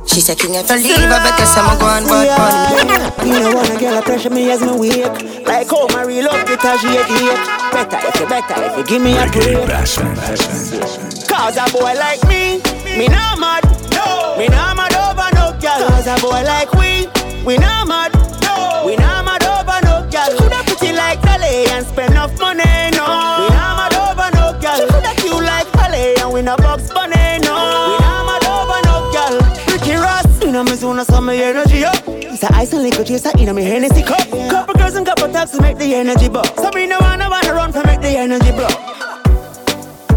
She said, King, if I leave, I better someone go on bad money. Me no wanna get a pressure me as me wake. Like how my real love get a shake it. Better if you better if you give me a break. Cause a boy like me, me not mad. No. Me not mad over no girl. Cause a boy like we, we not mad. No. We not mad over no girl Coulda pretty like Dolly and spend enough money, a ice and liquor chaser in me Hennessy cup. Couple girls and couple talks to make the energy buzz. So me no wanna wanna run for make the energy blow.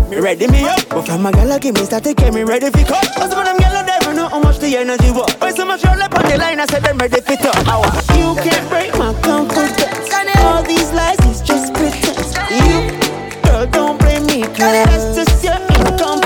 Me ready me up, but from my girl give me start to get me ready for cut. Cause some of them girls never know how much the energy was. When so much roll up on the line, I said them ready for up. You can't break my confidence. All these lies is just pretense. You, girl, don't blame me, cause that's just your incompetence.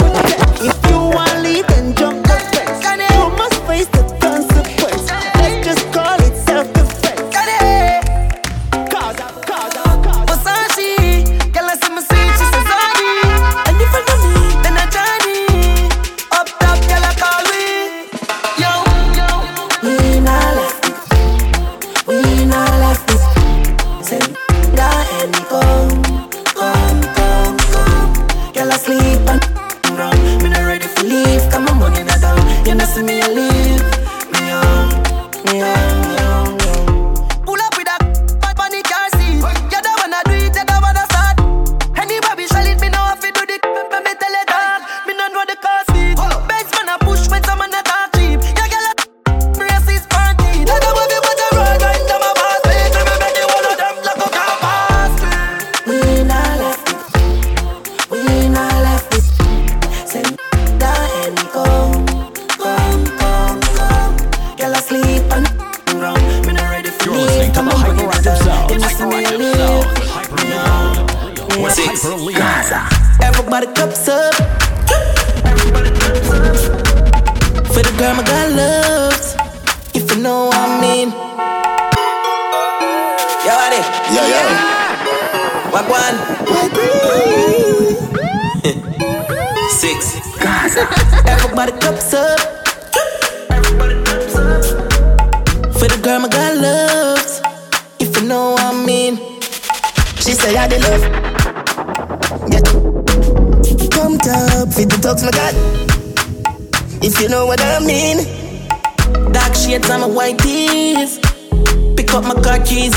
If you know what I mean. Dark shades on my white tees. Pick up my car keys.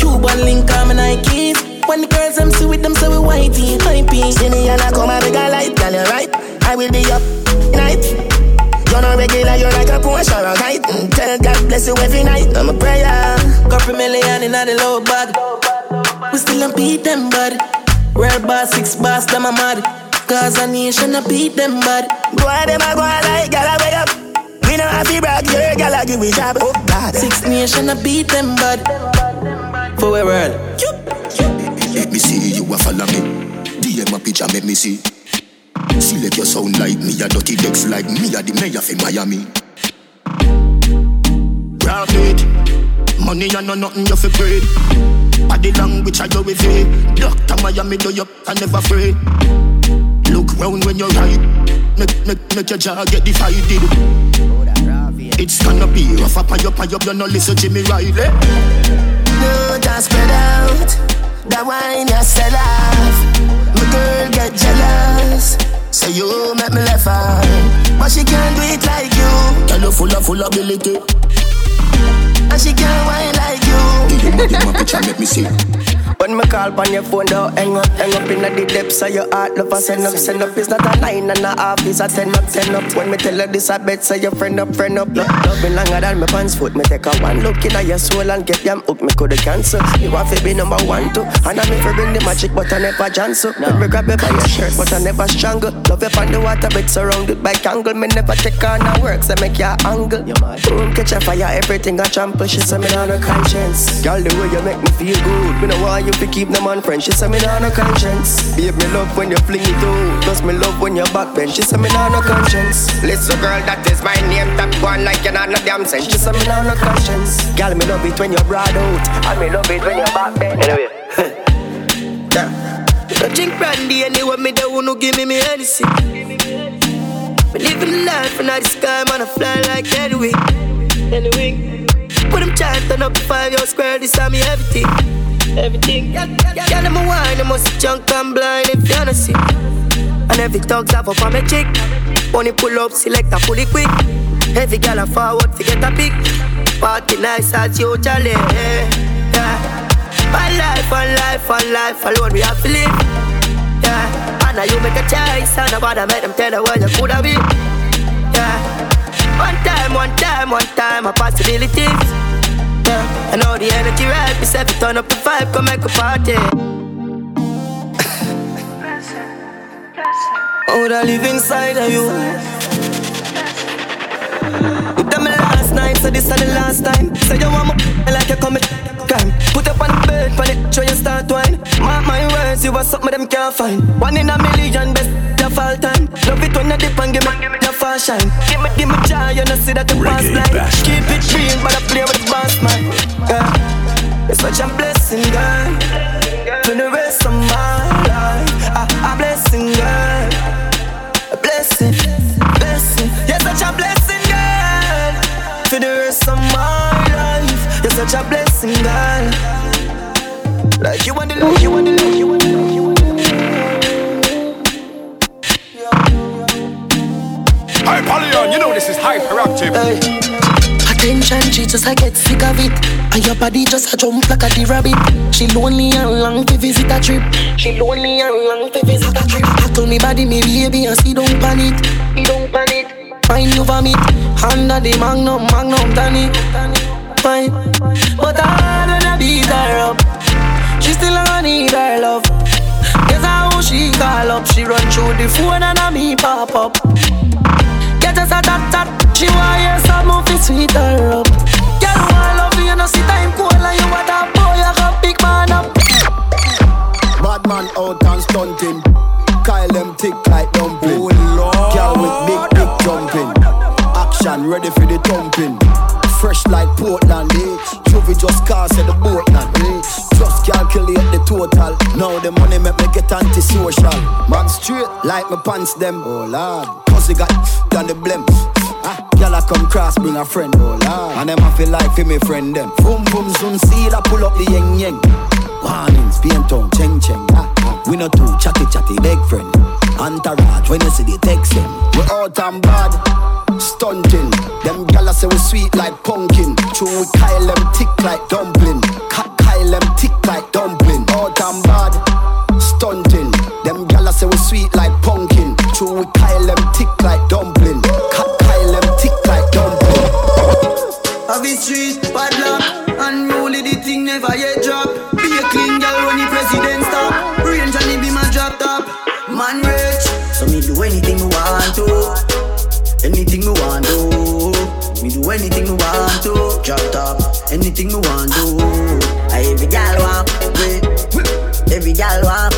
Cuban link on my Nikes. When the girls I'm see with them, so we whitey, hypey. See me and I come and a light, girl, you right. I will be up night. You're not regular, you're like a Porsche or a kite. Mm, Tell God bless you every night. I'm a prayer. Couple million in the low bag. We still don't beat them, bud. Real boss, six boss, them a mad. Cause a nation, I beat them, bud. Go on, them a go on like, girl, I wake up. We know I feel brag, your girl, I give me job. Oh, God. Six nation, I beat them, bud. For a world. Let me see you a follow me. DM a picture, make me see. Select your sound like me, a dirty decks like me, a the mayor for Miami. Profit, money and no nothing you fi great. Body language I go with it. Doctor Miami do you I never afraid. Round when you're right. Make, make, make your jaw get divided. It's gonna be rough up and up and up. You no listen to me Riley. Eh? No, just spread out. That wine you sell off. My girl get jealous. Say you make me left eye, but she can't do it like you. Girl, you full of full ability, and she can't wine like you. Give me a picture, make me see. When me call on your phone, don't hang up, hang up in the depths of your heart. Love, I send up, send up. It's not a nine and a half, it's a ten up, ten up. When me tell her this, I bet say your friend up, friend up. Love, love me longer than my pants foot. Me take a one look in your soul and get them hook. Me coulda cancel. You have to be number one too. And I me for bring the magic, but I never chance up. Me grab you by your shirt, but I never strangle. Love you on the water, but surrounded by kangle. Me never take on a work, so make your angle. Boom, catch a fire, everything I trample. She say me on no conscience. Girl, the way you make me feel good. Me know why you fi keep them on friend. She say me nah no conscience. Babe, me love when you fling it out. Plus me love when you back backbend. She say me nah no conscience. Listen, girl, that is my name. Top one like you nah no damn sense. She say me nah no conscience. Girl, me love it when you broad out. And me love it when you back backbend. Anyway. yeah. Don't drink brandy anyway. Me the one who give me me anything. Me living the life and the sky, man, I fly like any anyway. Anyway. Put them chant turn up to five your square, this time me everything. Everything. Girl, them a wine, them must junk and blind if you don't see. And every dog's have up on my chick. Only pull up, select a fully quick. Every girl a forward, forget a pick. Party nice as you, Charlie. Yeah. One life, one life, one life alone we have to live. Yeah. And now you make a choice, and nobody make them tell you where you coulda be. Yeah. One time, one time, one time, a possibilities. I know the energy right, we set turn up the vibe, come make a party. Oh, I live inside of you. You done me last night, so this is the last time. Say you want me like you commit crime. Put up on the bed, on it, show start wine. Mark my words, you are something them can't find. One in a million, best your fall time. Love it when you dip and give me shine. Give me, give me joy, you know see that you pass blind. Keep it real, but I play with the boss man. Yeah. It's such a blessing, girl. For the rest of my life, a, a blessing, girl. A blessing, blessing. You're such a blessing, girl. For the rest of my life, you're such a blessing, girl. Like you want the love, you want the love, you want Hyperleon, you know this is hyperactive. Attention, she just I get sick of it. And your body just a jump like a the rabbit. She lonely and long to visit a trip. She lonely and long to visit a trip. I told me body, me baby, and see don't panic. He don't panic. Find you vomit. Under the magnum, magnum, Danny. Fine. But I wanna beat her up. She still gonna need her love. Guess how she call up. She run through the phone and a me pop up. Get us a tat tat. She want hear some move it sweet her up. Girl, who I love you, you know see time cold and you want that boy, you got big man up. Bad man out and stunting. Kyle them tick like dumpling. Oh Lord. Girl with big, big jumping. Action ready for the thumping. Fresh like Portland, eh? Juvie just cast at the boat now, eh? Just calculate the total. Now the money make me get antisocial. Man straight like my pants them. Oh Lord, pussy got done the blem. Ah, I come cross, bring a friend. Oh Lord, and them I feel like for me friend them. Boom boom zoom see I pull up the yeng yeng. Warnings, paint on, cheng cheng. Ah. We no too chatty chatty big friend. Entourage when you see the text them. We out and bad, stunting. Them gyal say we sweet like pumpkin. True we Kyle them thick like dumpling. Ka- Kyle them thick like dumpling. Out and bad, stunting. Them gyal say we sweet like pumpkin. True we Kyle them thick like dumpling. Ka- Kyle them thick like dumpling. Have a street, bad luck anything me want to. Drop top Anything me want to I every gal want wait Every gal want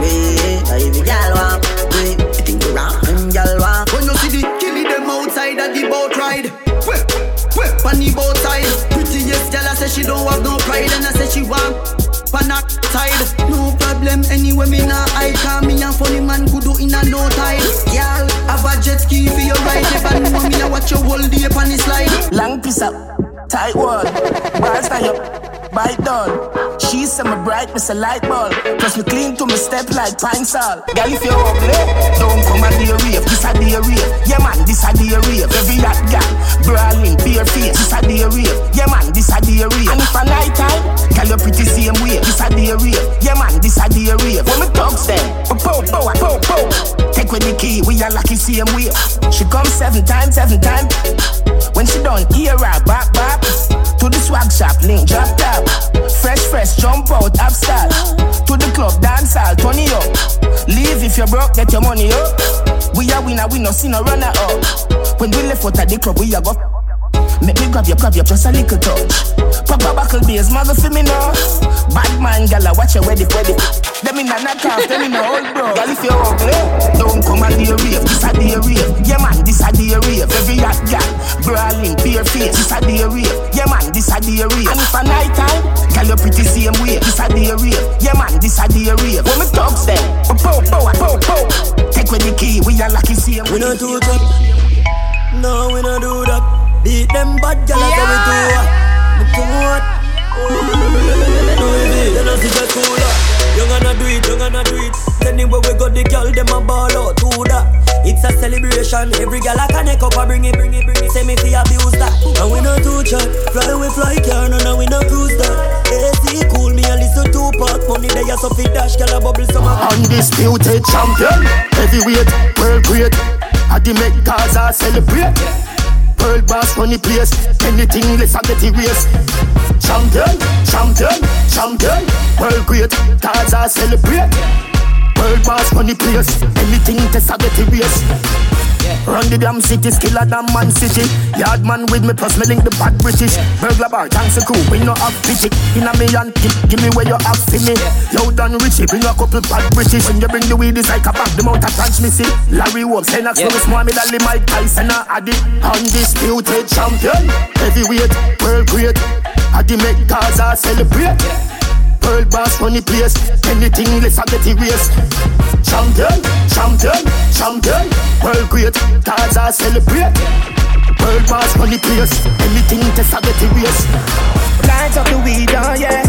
I every gal want wait You think you wrong gal want. When you see the killie them outside of the boat ride. Wait on the boat side. Prettiest girl, I say she don't have no pride, and I say she want panak side. No problem, anyway, me nah hide. Cause me and funny man could do in a no tide. Girl, have a jet ski for your ride. If I know me, I watch your whole day on the slide. Long piece up, tight one, bars tie up, bite down. She say bright, me light bulb. Plus me clean to me step like pine salt. Girl, if you're ugly, don't come and be a rave. This a day rave. Yeah man, this a day rave. Every hot girl, brawling, bare face. This a day rave. Yeah man, this a day rave. And if a night time, girl you pretty same way. This a day rave. Yeah man, this a day rave. When me talks them, pow pow pow pow. Take with the key, we are lucky same way. She come seven times, seven times. When she done, ear her bop bop. to the swag shop, link drop top. Fresh fresh, jump out, upstart. To the club, dance all, turn it up. Leave if you're broke, get your money up. We are winner, we no see no runner up. When we left out at the club, we are go. Make me grab you, grab you, just a little touch. Pop a buckle beers, mother for me now. Bad man, gala, watch your wedding, wedding. Them in a knock off, them in a old bro. Girl, if you're ugly, don't come and be a rave. This a day rave. Yeah man, this a day rave. Every hot girl, brawling, bare face. This a day rave. Yeah man, this a day rave. And if a night time, girl, you're pretty same way. This a day rave. Yeah man, this a day rave. When me talks them, pow pow pow pow. Take with the key, we are lucky same. way. We not do that. No, we not do that. Beat them bad gyal yeah. we do what? Do it, you know see the cooler. You gonna do it, you gonna do it. Anyway we got the girl, them a ball out. Do that. It's a celebration. Every girl I connect up, I bring it, bring it, bring it. Say me fi abuse that. And we no do chat. Fly we fly car, no no we no cruise that. AC cool me a listen to part. Money they a so fi dash, girl a bubble some. Undisputed champion, heavyweight, world great. I the make Gaza celebrate. World boss run the place. Anything less I get erased. Champion, champion, champion. World great, Gaza celebrate. World boss run the place. Anything test I get erased. Run the damn city, skiller damn man city. Yard man with me, plus me link the bad British. Burglar bar, thanks a cool, we no have pity. In a million, give, give me where you have for me. Yo, done Richie, bring a couple bad British. When you bring the weed, it's like a bag, the mouth of transmissy. Larry Wolf, Senax, yeah. Lewis Muhammad Ali, Mike Tyson, Addy. Undisputed champion, heavyweight, world great. Addy make Gaza celebrate. World boss run the place. Anything less I get erased. Champion, champion, champion. World great, Gaza celebrate. World run the place. Anything less I get erased. Lights up the weed, oh yeah.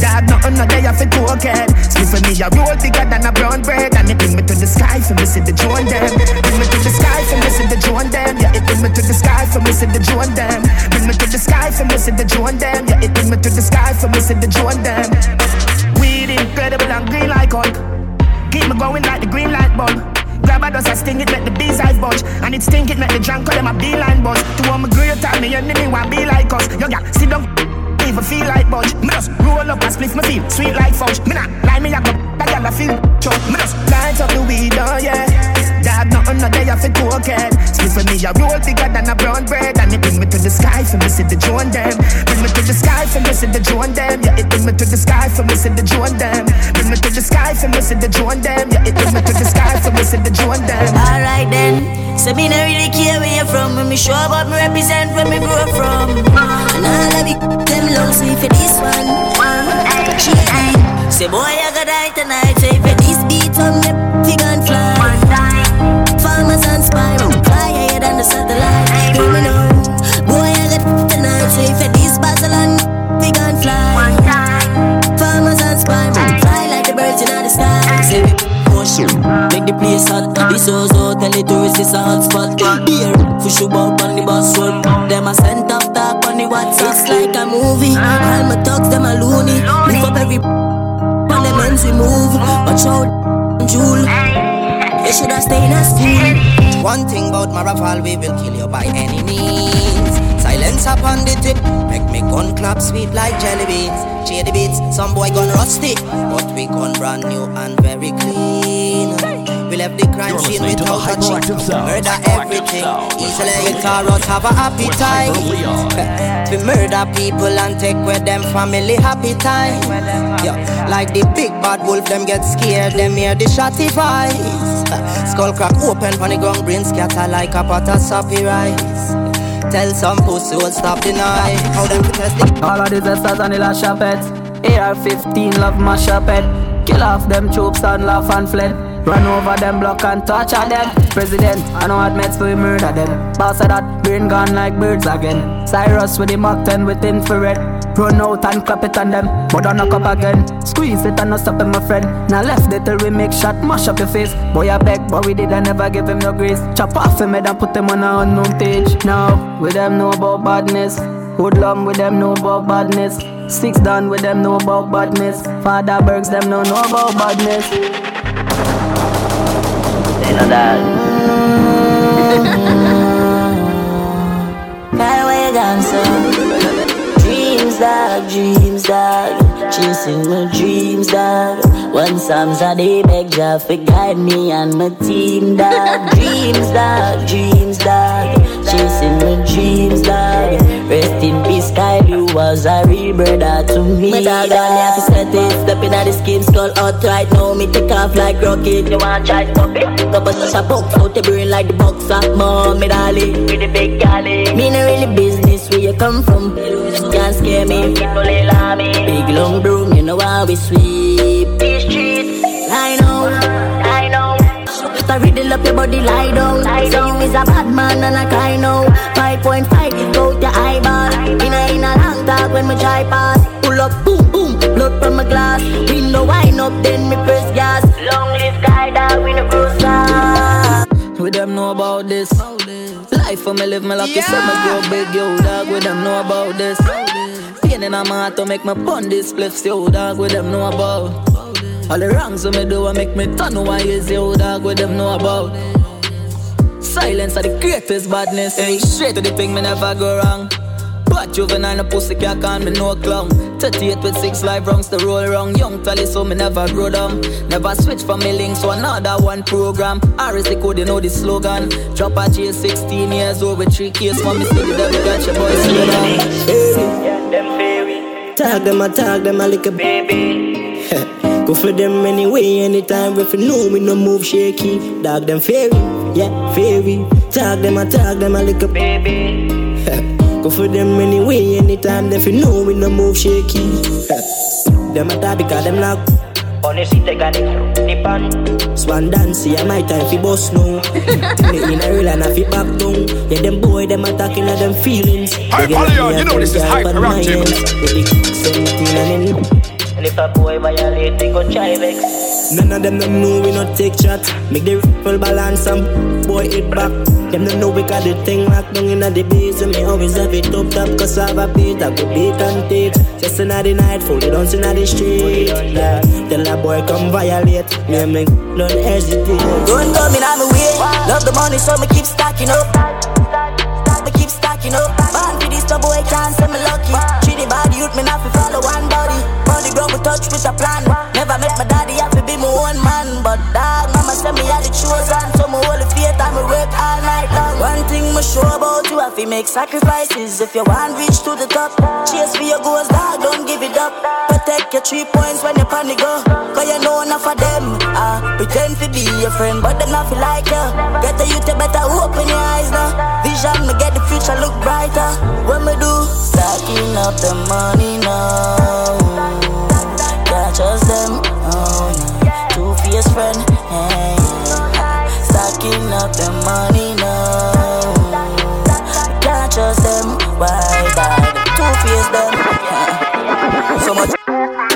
Dog, nothing no day off it cocaine. Sleep for me, a roll bigger than a brown bread. And it bring me to the sky for see the join them. Bring me to the sky for see the join them. Yeah, it bring me to the sky for see the join them. Bring me to the sky for see the join them. Yeah, it bring me to the sky for see the join them. Weed incredible and green like Hulk. Keep me going like the green light bulb. Grab a dust, I sting it, make the bees I budge. And it stink it, make the drunk call them a beeline buzz. To all my great time, me enemy want be like us. Yo, yeah, sit down, even feel like budge. Me just roll up and split my feel sweet like fudge. Me not lie, me a go, I feel choke. Me just light up the weed, oh yeah. Dog, nothing no day off it cocaine. Split for me a roll bigger than a brown bread. And it bring me to the sky for me see the join them. Bring me to the sky for me see the join them. Yeah, it bring me to the sky for me see the join them. Bring me to the sky for me see the join them. Yeah, it bring me to the sky for me see the join them. Alright then, so me no really care where you're from. When me show up, me represent where me grew up from. And all of them loves me for this one. Ain't. Say boy, I gotta die tonight. Say for this beat on the satellite. Hear me now, boy, I got tonight. Say for this Basel and fi gun fly. Farmers and spy, fly like the birds in the sky. Save the motion, make the place hot. This also tell the tourists it's a hot spot. Beer, for sure out on the bus road. Them a sent off talk on the WhatsApp. It's like a movie. All my talks, them a loony. Lift up every on them ends we move. Watch out, Jewel. You should have stayed at school. One thing about Maraval, we will kill you by any means. Silence upon the tip, make me gun clap sweet like jelly beans. Shady beats, some boy gone rusty, but we gone brand new and very clean. We left the crime You're scene listening to the without a cheat. hyperactive sound. Murder everything, easily guitars have a appetite. we murder people and take with them family happy time. Yeah, like the big bad wolf, them get scared, them hear the shotty voice. Skull crack open, pon the ground, brain scatter like a pot of soppy rice. Tell some pussy will stop deny how them test the All of these esters and the last shopets. AR-15 love my shopet. Kill off them troops and laugh and fled. Run over them block and torture them. President, I know admits we murder them. Boss of that, brain gone like birds again. Cyrus with the MAC-10 with infrared. Run out and clap it on them, but don't knock up again. Squeeze it and no stop my friend. Now left it till we make shot, mash up your face. Boy, I beg, but we did, I never give him no grace. Chop off him head and put him on a unknown page. Now, with them know about badness. Hoodlum with them know about badness. Six done with them know about badness. Father Bergs them know know about badness. They know that. Dreams, dog, dreams, dog. Chasing my dreams, dog. One Psalms a day, beg Jah for guide me and my team, dog. Dreams, dog, dreams, dog. Chasing my dreams, dog. Rest in peace, Kyle, you was a real brother to me. My dog, I have to set it. Stepping at the scheme, skull out right now. Me take off like rocket. You want try stop it? Couple such a box out the brain like the boxer. Mom, me darling, with the big galley. Me no really business where you come from. Can't scare me, people they love me. Big long broom, you know how we sweep. I riddle up your body, lie down. Say you is a bad man and I cry now. 5.5 it go to eyeball. In a in a long talk when me try pass. Pull up, boom boom, blood from my glass. Window wine up, then me press gas. Long live guy dog, we no grow star. With them know about this. Life for me live my lucky, so me grow big, yo dog. With them know about this. Pain in my heart to make me pun this spliffs, yo dog. With them know about. All the wrongs that me do, I make me turn why is yo dog. With them know about. Silence are the greatest badness. Hey, straight to the thing, me never go wrong. But juvenile, no pussy can't call me no clown. 38 with six live rounds to roll wrong. Young tally, so me never grow down. Never switch from me links to another one program. RS the code, you know the slogan. Drop a chase 16 years old with three kids. Mommy still the devil got your boy slow down. them fairy. Tag them, I tag them, I like a baby. Go for them anyway, anytime. If you know me, no move shaky. Dog them fairy, yeah, fairy. Tag them, I tag them, I like a baby. Go for them anyway, anytime. If you know me, no move shaky. them a tag because them lock. Honestly, take a dip on. Swan dance, yeah, my time fi boss now. me in a real and I fi back down. Yeah, them boy, them attacking at them feelings. Hi, Polly, you know this is hyperactive. And if a boy violate, they go try vex. None of them don't know we not take chat. Make the rifle balance and boy it back. Them don't know we got the thing locked down in the base. And me always have it up top cause I have a beat. I go beat and take. Just another night, full it on in the street. Yeah. Tell a boy come violate. Me and me don't hesitate. Don't come in my way. Love the money, so me keep stacking up. Me keep stacking up. Man, for this, the boy can't say me lucky. Treat the body youth, me not fi follow one body. On the ground, we touch with a plan. Never met my daddy, I to be my own man. But dog, mama said me had the chosen. So hold the faith and me work all night long. One thing me sure about you, have to make sacrifices. If you want reach to the top, chase for your goals, dog, don't give it up. Protect your three points when you panic go. Cause you know enough of them. Ah, pretend to be your friend, but them not feel like you. Get the youth, you better open your eyes now. Vision, me get the future look brighter. When me do, stacking up the money now. Can't trust them, oh no. Two-faced friend, hey. Stacking up the money now. Can't trust them, why bad? Two-faced them, so much.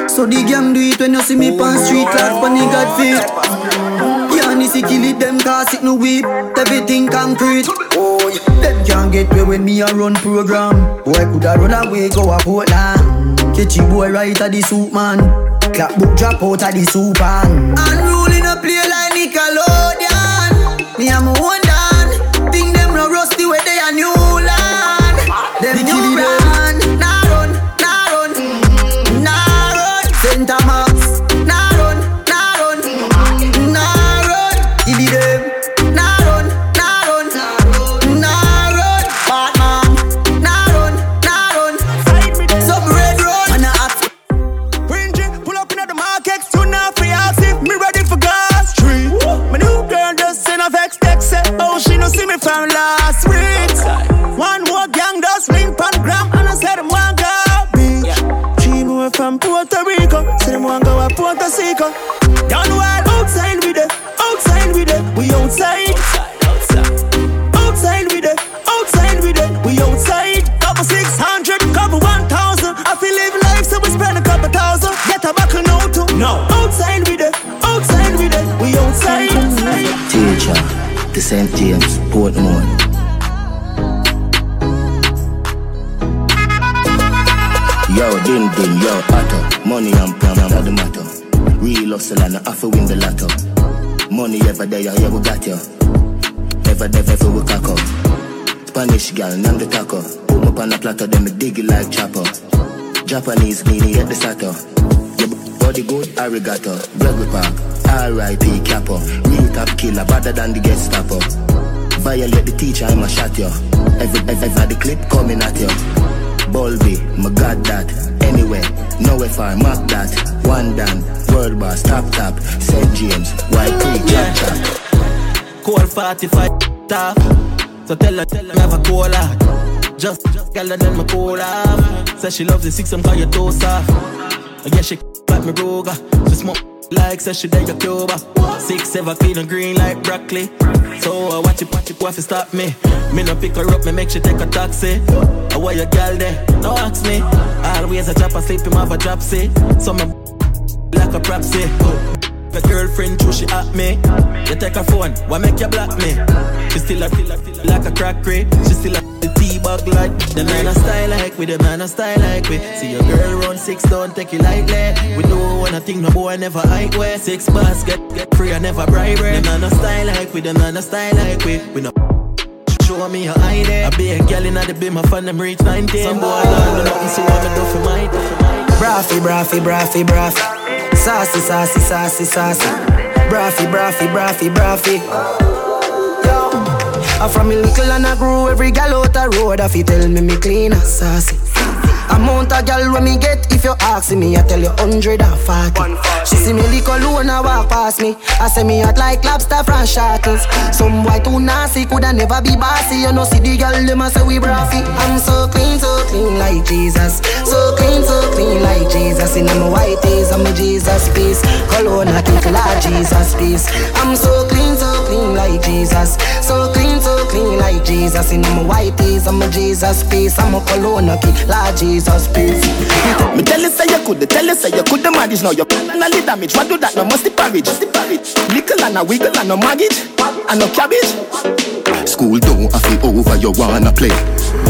So the gang do it when you see me pan street like funny God feet. Yeah, Missy kill it, them cause it no weep. Everything concrete. Oh, yeah. Them can't get me when me a run program. Boy, coulda run away, go a Portland. Catchy boy right at the soup man. Clap book drop out of the soup man. Unruling a play like Nickelodeon. Me am a one see me from last week. One more gang does ring pan gram, and I said them one go beach. Three more from Puerto Rico, say them one go a Puerto Rico. Done well outside with it, outside with it, we. Outside James, Portmore. Yo, din din, yo, otto. Money and pram, not the matter. Real hustle and I have to win the lotto. Money ever there, yeah, we got you. Ever there, ever we cock up. Spanish girl, name the taco. Put me on a platter, then me dig it like chopper. Japanese guinea at the sato. Your body good, arigato. Gregory Park, R.I.P. Capo. Real top killer, better than the Gestapo. Violate the teacher, I'ma shot you. Every, every, every the clip coming at you. Bulby, my god that. Anyway, nowhere far, mark that. One down, world boss, top top. St. James, white pre, chop chop. Cold 45 tough. So tell her, tell her, have a cola. Just, just tell her, then my cola. Say she loves the six, I'm call you soft. I guess she like me roga. She smoke like, say she like a Cuba. And green like broccoli. So I watch it, watch it, watch it stop me. Me no pick her up, me make she take a taxi. Uh, I want your girl there, no ask me. Always a chop, I sleep him have a drop, see. So me like a propsy. The girlfriend too, she at me. You take her phone, why make you block me? She still a, like a crack crate. She still a the T-bug like The man a style like we, the man a style like we See your girl run six, don't take it lightly We do wanna think no boy never hide way Six bars get, get free, I never bribe. The man a style like we, the man a style like we We no Show me your eye there. I be a gal in the beam, my fan them reach 19. Some boy learn do nothing, so I'm a do for mine. Braffy, braffy, braffy, braffy. Sassy, sassy, sassy, sassy. Braffy, braffy, braffy, braffy. From a little and I grew every gal out the road. If you tell me me clean and sassy. Amount of gal when me get if you ask me, I tell you hundred and forty. She see me lick alone and walk past me. I say me hot like lobster from shackles. Some boy too nasty coulda never be bossy. You know see the gal them a say we braffy. I'm so clean, so clean like Jesus. So clean, so clean like Jesus. In my white days, I'm a Jesus piece. Cologne I kick like Jesus piece. I'm so clean, so clean like Jesus. So clean, so clean like Jesus. In my white days, I'm a Jesus piece. I'm a cologne I kick like Jesus piece. Me tell you say you could, tell you say you could the manage now. You little damage. What do that? No must the parage. Nickel and a wiggle and no maggot and no cabbage. School don't have it over, you wanna play.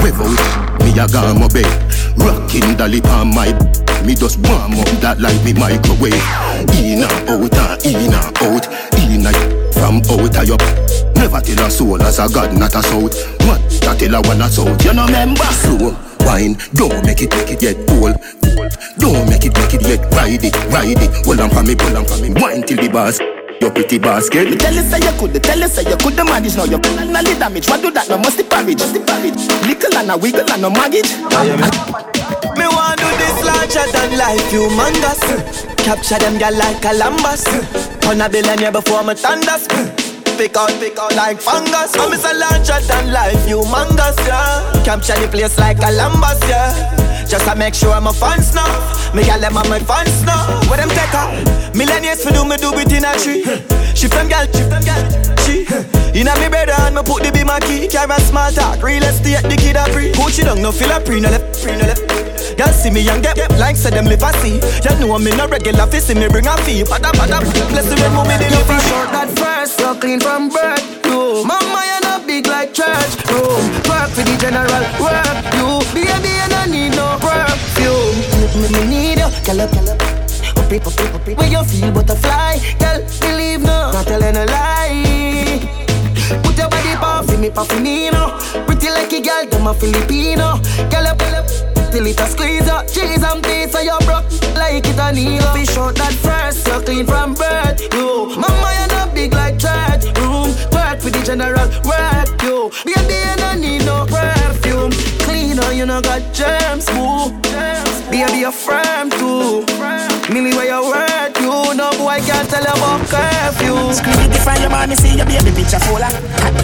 Without me, I got my bed. Rocking the lip on my me just warm up that like me microwave. In and out and in and out, in and from out of your. Never tell a soul as a god, not a south. What? That tell a one a south. You know remember? Slow wine, don't make it, make it yet cold. Don't make it, make it yet ride it, ride it. Hold on for me, pull on for me. Wine till the bars. Your pretty basket. Me tell you say you could, tell you say you could the manage now. Your plan and the damage. What do that? No must the parage, the parage. Nickel and a wiggle and no maggot. Me want do this larger than life, humongous. Capture them gal like Columbus. On a billionaire before me thunders. Pick out, like fungus. I'm a larger than life, humongous, yeah. Capture the place like Columbus, yeah. Just to make sure I'm a fans now. Me gal them on my fans now. What them take her? Millennials for do me do it in a tree. Shift them gal, shift them gal. She inna me bed and me put the be my key. Carry small talk, real estate the kid a free. Coach it down, no feel a pre, no left, pre, no left. Y'all see me and get, like say them lip a see. You know me no regular fi see me bring a fee. Pada pada, bless you when me the love. Short that first, so clean from birth. You, mama you not big like church. Room, work for the general. Work you, baby you don't need no perfume. Me, me need you, up, girl up. It, up it, up it. When you feel butterfly, girl, believe no, not telling a lie. Put your body off for me, pa for me, no. Pretty like a girl, them a Filipino. Girl girl up, till it a squeeze up. Cheese and peas, so you broke like it a needle. Fish out that first, so clean from birth. You, mama, you not big like church. Room, work for the general, work you. Baby, you don't need no perfume. Clean on you, no got germs, boo. Baby, you're firm too. Millie, where you work, you. No boy can't tell you about curfew. Scream it from your mommy, see your baby picture fuller.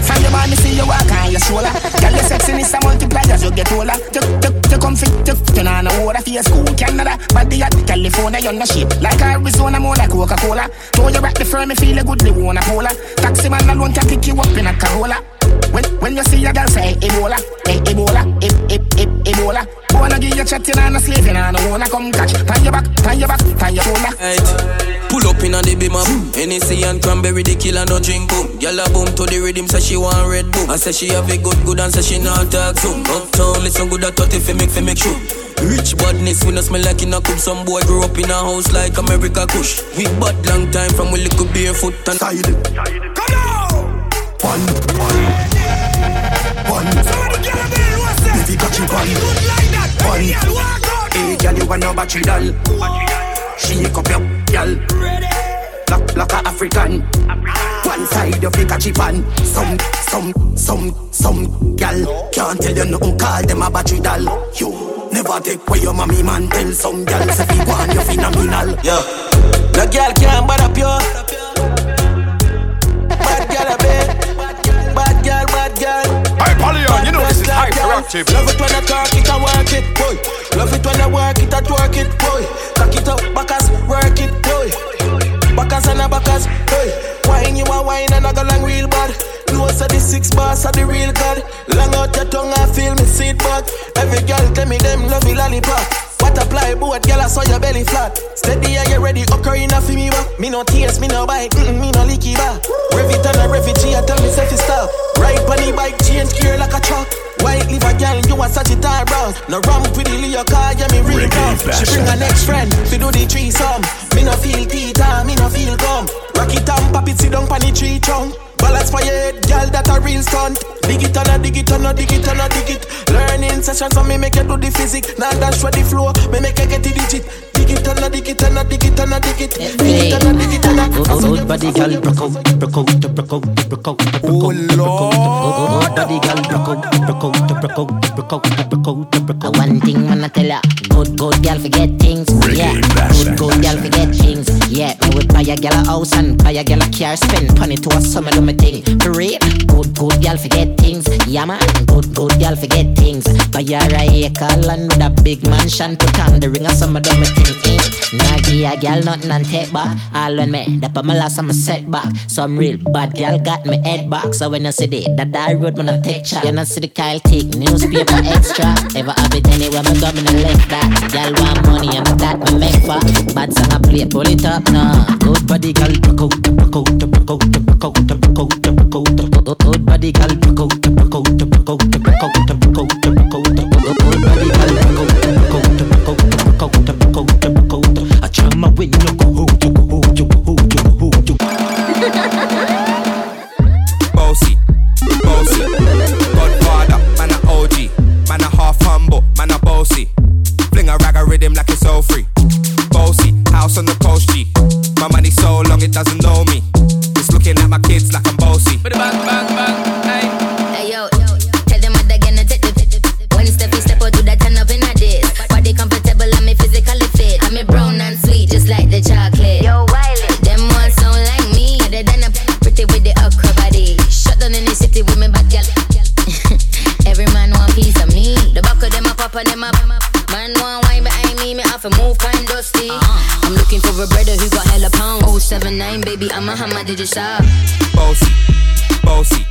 From your mommy, see you walk on your shoulder. Girl, your sexiness a multiply as you get older. You, you, you come fit, you, you know no water for your school, Canada. Body at California, you're no shape. Like Arizona, more like Coca-Cola. Throw you back the firm, me feel a good, they wanna polar. Taxi man alone can pick you up in a Corolla. When, when you see a girl say Ebola, eh, Ebola, eh, eh, eh, Ebola. Wanna give you chatting and a slaving and I wanna come catch. Pan your back, pan your back, pan your shoulder. Right. Pull up in a the beam up. Hennessy and cranberry, the killer no drink boom. Gyal a boom to the rhythm, say she want red boom. I say she have a good good and say she not talk soon. Uptown, listen good at 30 fi make fi make sure. Rich badness, we no smell like in a cup. Some boy grew up in a house like America Kush. We bad long time from we little barefoot and side. Come on! One, one, one. Somebody get a bill, what's that? Baby, got you one. like that. One. Hey, girl, you want no battery doll. Shake up your girl. Like, like a African. One side you fake a chip on. Some, some, some, some girl can't tell you nothing. Call them a battery doll. You never take away your mommy man. Tell some girl say you want you phenomenal. Yeah, no girl can't bad up you. Girl, girl. Hey, Polyon, you know this is hyperactive. Love it when I talk it, I work it, boy. Love it when I work it, I twerk it, boy. Cock it up, backers, work it, boy. Backers and a backers, boy. Wine you a wine and I go long real bad. Close of the six bars of the real god. Long out your tongue, I feel me seat back. Every girl tell me them love you lollipop. What apply boat, girl, I saw your belly flat. Steady, are you ready? Ocarina for me, wa. Me no tears, me no bite, mm me no leaky. Rev it and a refugee, I tell me selfie stop. Ride the bike, change gear like a truck. White live a girl, you are such a Sagittarius brown. No with the Leo car, yeah, me real calm. She bring her next friend, we do the tree some. Me no feel Peter, me no feel gum. Rock it and pop it, sit down the tree trunk. Balance for your head, girl, that a real stunt. Dig it and a dig it and a dig it and a dig it. Learning sessions for me make you do the physics. Now dash for the flow, me make you get the digit. Dig it and a dig it and a dig it and a dig it. Dig it and a dig it and a. Good body, girl, broke out, broke out, broke out, broke out, broke out, oh Lord. Good body, girl, broke out, broke out, broke out, broke out, broke out, broke out. One thing, man, I tell ya, good, good girl forget things. Yeah, good, good girl forget things. Yeah, me would buy a girl a house and buy a girl a car, spend money to a summer do me thing. For real, good, good girl forget things. Yeah, man, good, good girl forget things. Buy her a acre land with a big mansion, put on the ring of summer do me thing. Eh. Nah, give a girl nothing and take back. All when me, that pa my last I'm setback. Some real bad girl got me head back. So when you see the that die road when I take shot, you know see the Kyle take newspaper extra. Ever have it anywhere me go me no left that. Girl want money and that me make for. Bad song I play, pull it up now. Good body, girl, broke out, broke out, broke out, broke out, broke out, broke out. Good body, girl, broke out, broke out, broke out, broke out, broke out, broke out. Good body, girl, broke out, broke out, broke out, broke out, broke out, broke out. Hold, you. Bossy, bossy. Godfather, man a OG, man a half humble, man a bossy. Fling a rag rhythm like it's all free. Bossy, house on the coast. My money so long it doesn't know me. It's looking at my kids like I'm bossy. Bang, bang, baby, I'm a hammer, did you stop? Bossy, bossy.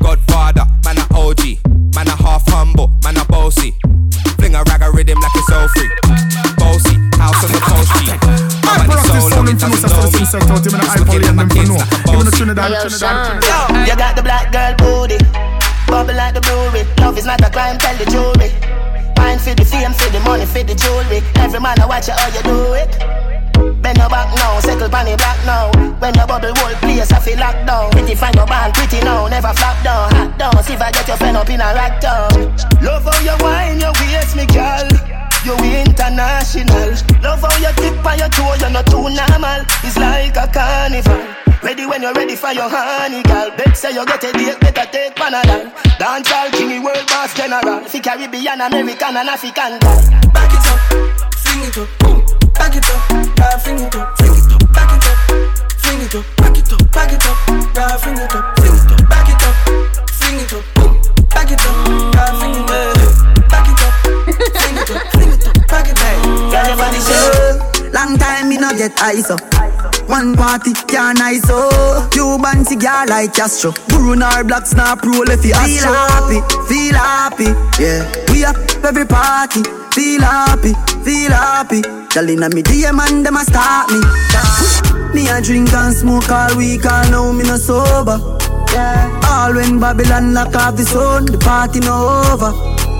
Godfather, man a OG. Man a half humble, man a bossy. Fling a rag a rhythm like it's all free. Bossy, house on the coast G. My money so long it doesn't know me. It's looking at my kids like a bossy. Yo, you got the black girl booty. Bubble like the brewery. Love is not a crime, tell the jury. Mind for the fame, for the money, for the jewelry. Every man I watch you how you do it. Bend your back now, settle pan the black now. When the bubble whole place, I feel locked down. Pretty find your band, pretty now, never flop down. Hot down, see if I get your friend up in a rack down. Love how you wine, your waist, me girl. You international. Love how you tip on your toe, you're not too normal. It's like a carnival. Ready when you're ready for your honey, girl. Bet say you get a date, better take Panadol. Dance all king, world boss general. Fi Caribbean, American, and African girl. Back it up, fling it up, boom. Back it up, fling it up, fling it up. Back it up, fling it up, back it up, back it up, fling it up, fling it up. Back it up, fling it up. Back it up, girl, fling it up. Back it up, fling it up, fling it up, back it up. Girl, body show. Long time me no get ice up. One party can't nice oh. Cuban cigar like Castro. Bruno or black snap roll if you feel happy, feel happy. Yeah, we up every party. Feel happy, feel happy. Girl inna me DM and them a start me. Me a drink and smoke all week, all now me no sober. Yeah, all when Babylon lock off the sun, the party no over.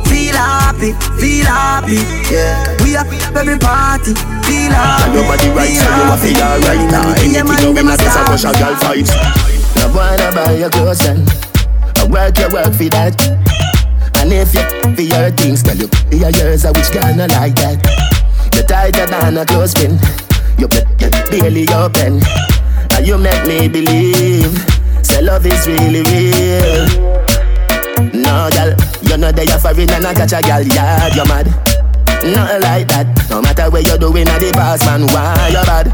Feel happy, feel happy. Yeah, we up every party. Feel happy. And your body right, so you a feel alright now. Anything you when I guess I push a girl vibes. I wanna buy your clothes and I work your work for that. And if you for your things, girl, you a yours, I wish girl not like that. You tighter than a clothespin. You bet you barely open. And you make me believe. Say love is really real. No, girl, you know they are foreign and I catch a girl, yeah, you're mad. Nothing like that. No matter where you're doing at the past, man, why you bad?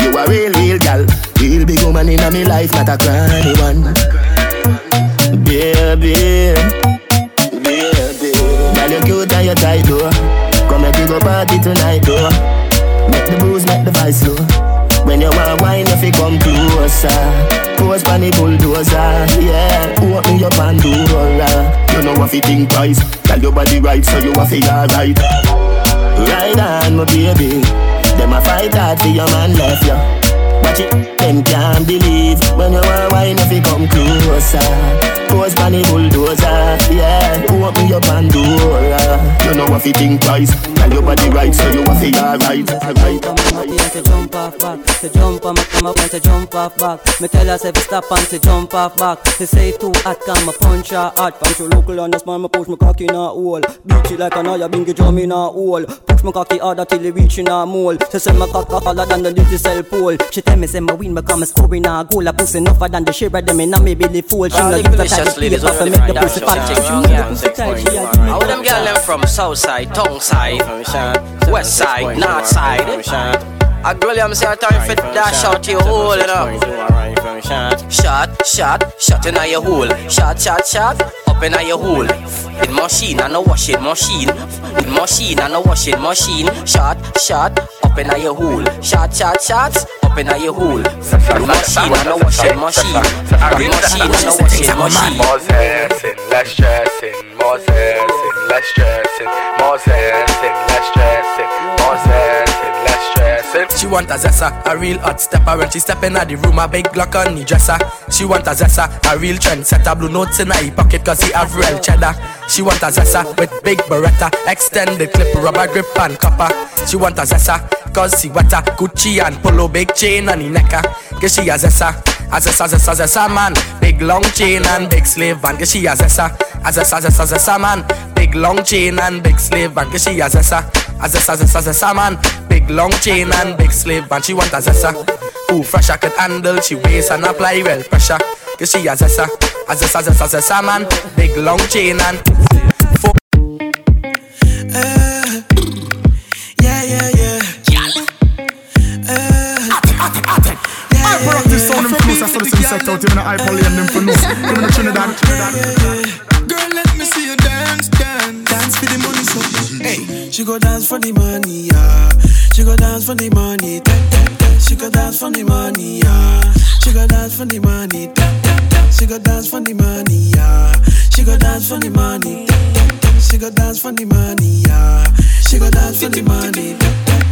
You a real, real gal. Real big woman in my life, not a cranny one. Baby, baby. Girl, you cute and you tight, though. Come make we go party tonight, though. Make the booze, make the vice slow. When you want wine, if you come closer. Pose pan the bulldozer, yeah. Open your Pandora. You know what you think twice Tell your body right, so you a feel alright Ride on, my baby. Them a fight hard for your man left you Watch it, them can't believe. When you want wine, if you come closer Pose pan the bulldozer, yeah Open your Pandora You know what you think twice Tell your body right, so you a feel alright right. to jump off back, to jump on my come up and to jump off back. Me tell her say stop and to jump off back. She say too hot, come a punch her hard. From to local on the small, me push my cocky in a hole. Beat it like an eye, bingy drum in a hole. Push my cocky harder till it reach in a mole. She say my cock harder than the little cell pole. She tell me say my win become a score in a goal. I pussy enough a than the shiver them in a me belly full. She no use a tight ladies only the from pussy that fat. show. If you need the pussy tight, she a give me How them girl them from south side, tongue side, west side, north side. A girl I'm say time for dash out your hole, you know. Shot, shot, shot in your hole. Shot, shot, shot, up in your hole. In machine and a washing machine. In machine and a washing machine. Shot, shot, up in your hole. Shot, shot, shot, up in your hole. In machine and a washing machine. In machine and a washing machine. More stressing, less stressing, more stressing, less stressing, more stressing, less stressing, more stressing, She want a zessa, a real hot stepper. When she step in at the room, a big Glock on the dresser. She want a zessa, a real trend setter Blue notes in her pocket cause he have real cheddar. She want a zessa with big beretta. Extended clip, rubber grip and copper. She want a zessa cause she wetter. Gucci and polo, big chain on the necker Cause she a zessa a zessa, zessa, man. Big long chain and big sleeve van Cause she a zessa. A zessa, zessa, man. Big long chain and big sleeve van Cause she a zessa a zessa, zessa, zessa man. Big long chain and big slave And She want a zessa. Who fresh I can handle. She waist and apply well pressure. Cause she a zessa. A zessa, zessa, zessa man. Big long chain and Four eh, Yeah, yeah, yeah. Eh, I practice sound them close, I saw the same out, even the high poly and them for no. Even the Trinidad, Trinidad. Girl, let me see you dance, dance, for the money, so mm-hmm. hey. She She go dance for the money, yeah. She go dance for the money, da, da, da. She go dance for the money, yeah. She go dance for the money, da, da, da. She go dance for the money, yeah. She go dance for the money, da, da, da. She go dance for the money, yeah. She go dance for the money, da, da, da.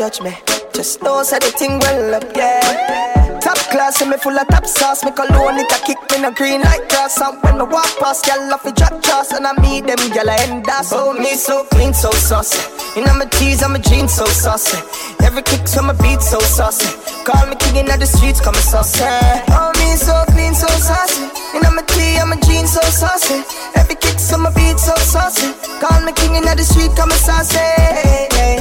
Judge me, just know say the thing well up, yeah. Top class, and me full of top sauce. Me cologne it a kick me no green like grass. And when me walk past, girl off a drop and I meet them girl I end us. Oh me so clean, so saucy. You know my tees, I'm a jeans so saucy. Every kick so my beat so saucy. Call me king in the streets, come saucy. Oh me so clean, so saucy. You know my tee, I'm a jeans so saucy. Every kick so my beat so saucy. Call me king in the street, come saucy.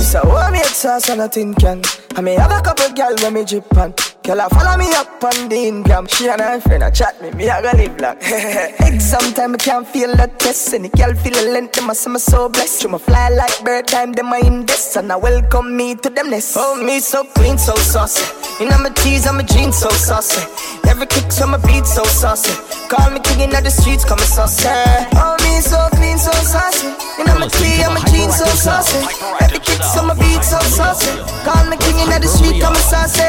So oh me a sauce and nothing can. I may have a couple girl when me drip on. Girl, I follow me up on the Instagram. She and her friend a chat me, me a go live like. Exam time, I can't feel the test. Any girl feel the length, them a say me so blessed. You me fly like bird time, them a in this. And I welcome me to them nest. Oh, me so clean, so saucy. You know my tees, I'm a jeans so saucy. Every kick so my beat so saucy. Call me king in the streets, come saucy. Oh, me so clean, so saucy. You know my tee, I'm a jeans so saucy. Every kick so my beat so saucy. Call me king in the street, come saucy.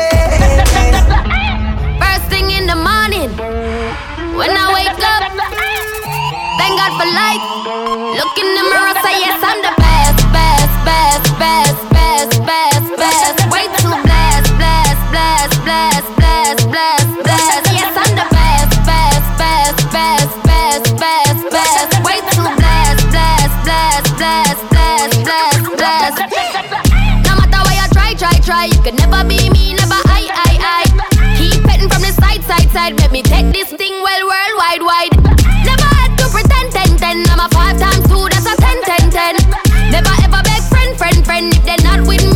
First thing in the morning, when I wake up, thank God for life. Look in the mirror, say yes, I'm the best, best, best, best, best, best, best. Way too blessed, blessed, blessed, blessed, blessed, blessed, blessed. Yes, I'm the best, best, best, best, best, best, best. Way too blessed, blessed, blessed, blessed, blessed, blessed, blessed. No matter you try, try, try, you can never be me, never. The side, side, side. Let me take this thing well, worldwide, wide. Never had to pretend, ten, ten. I'm a five times two, that's a ten, ten, ten. Never ever beg friend, friend, friend. If they're not with me,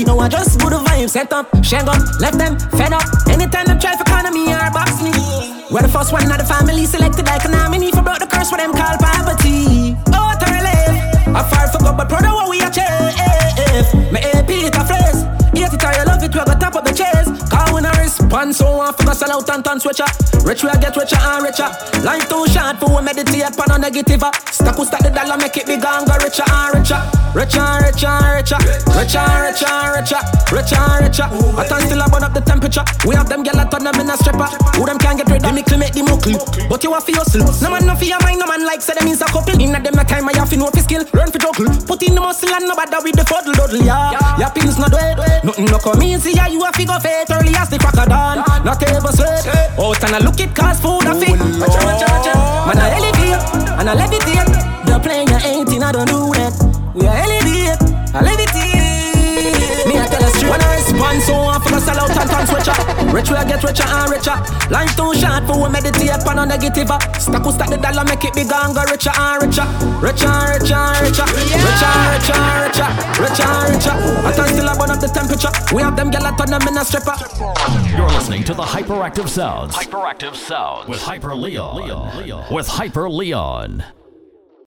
energy, no I just good vibes. Set up, shang up, left them fed up. Anytime them try for corner me or box me. We're the first one of the family selected like an nominee for broke the curse for them call poverty. Oh, relive. I far for God, but of what we achieve. Me AP it a phrase. Hate it or you love it, we go top of the chase. Call when I response, so want for sell out and turn switcher. Rich we get richer and richer. Line too short for we meditate on a negative. Stack who stack the dollar, make it bigger and go richer and richer. Richer richer richer. Richer richer richer. Richer richer. I turn still I burn up the temperature. We have them gyal a turn them in a stripper. Who them can't get rid of me, make the muckle. But you have for hustle. No man no fear mind, no man like say them is a couple. Inna them a time I have to know fi skill. Learn fi juggle. Put in the muscle and no bother with the fuddle duddle. Yeah, your pills not wet. Nothing no come easy. Yeah, you have to go fate early as the crack of dawn. Not ever sweat. Out and I look it cause food a fit. Oh, Rich we I get richer and richer. Life too short for we meditate on a negative. Stack who stack the dollar, make it bigger and go richer and richer. Richer and richer and richer. Richer and richer and richer. Richer and richer. I turn still I burn up the temperature. We have them gyal a turn them in a stripper. You're listening to the Hyperactive Sounds. Hyperactive Sounds with Hyperleon. With Hyperleon.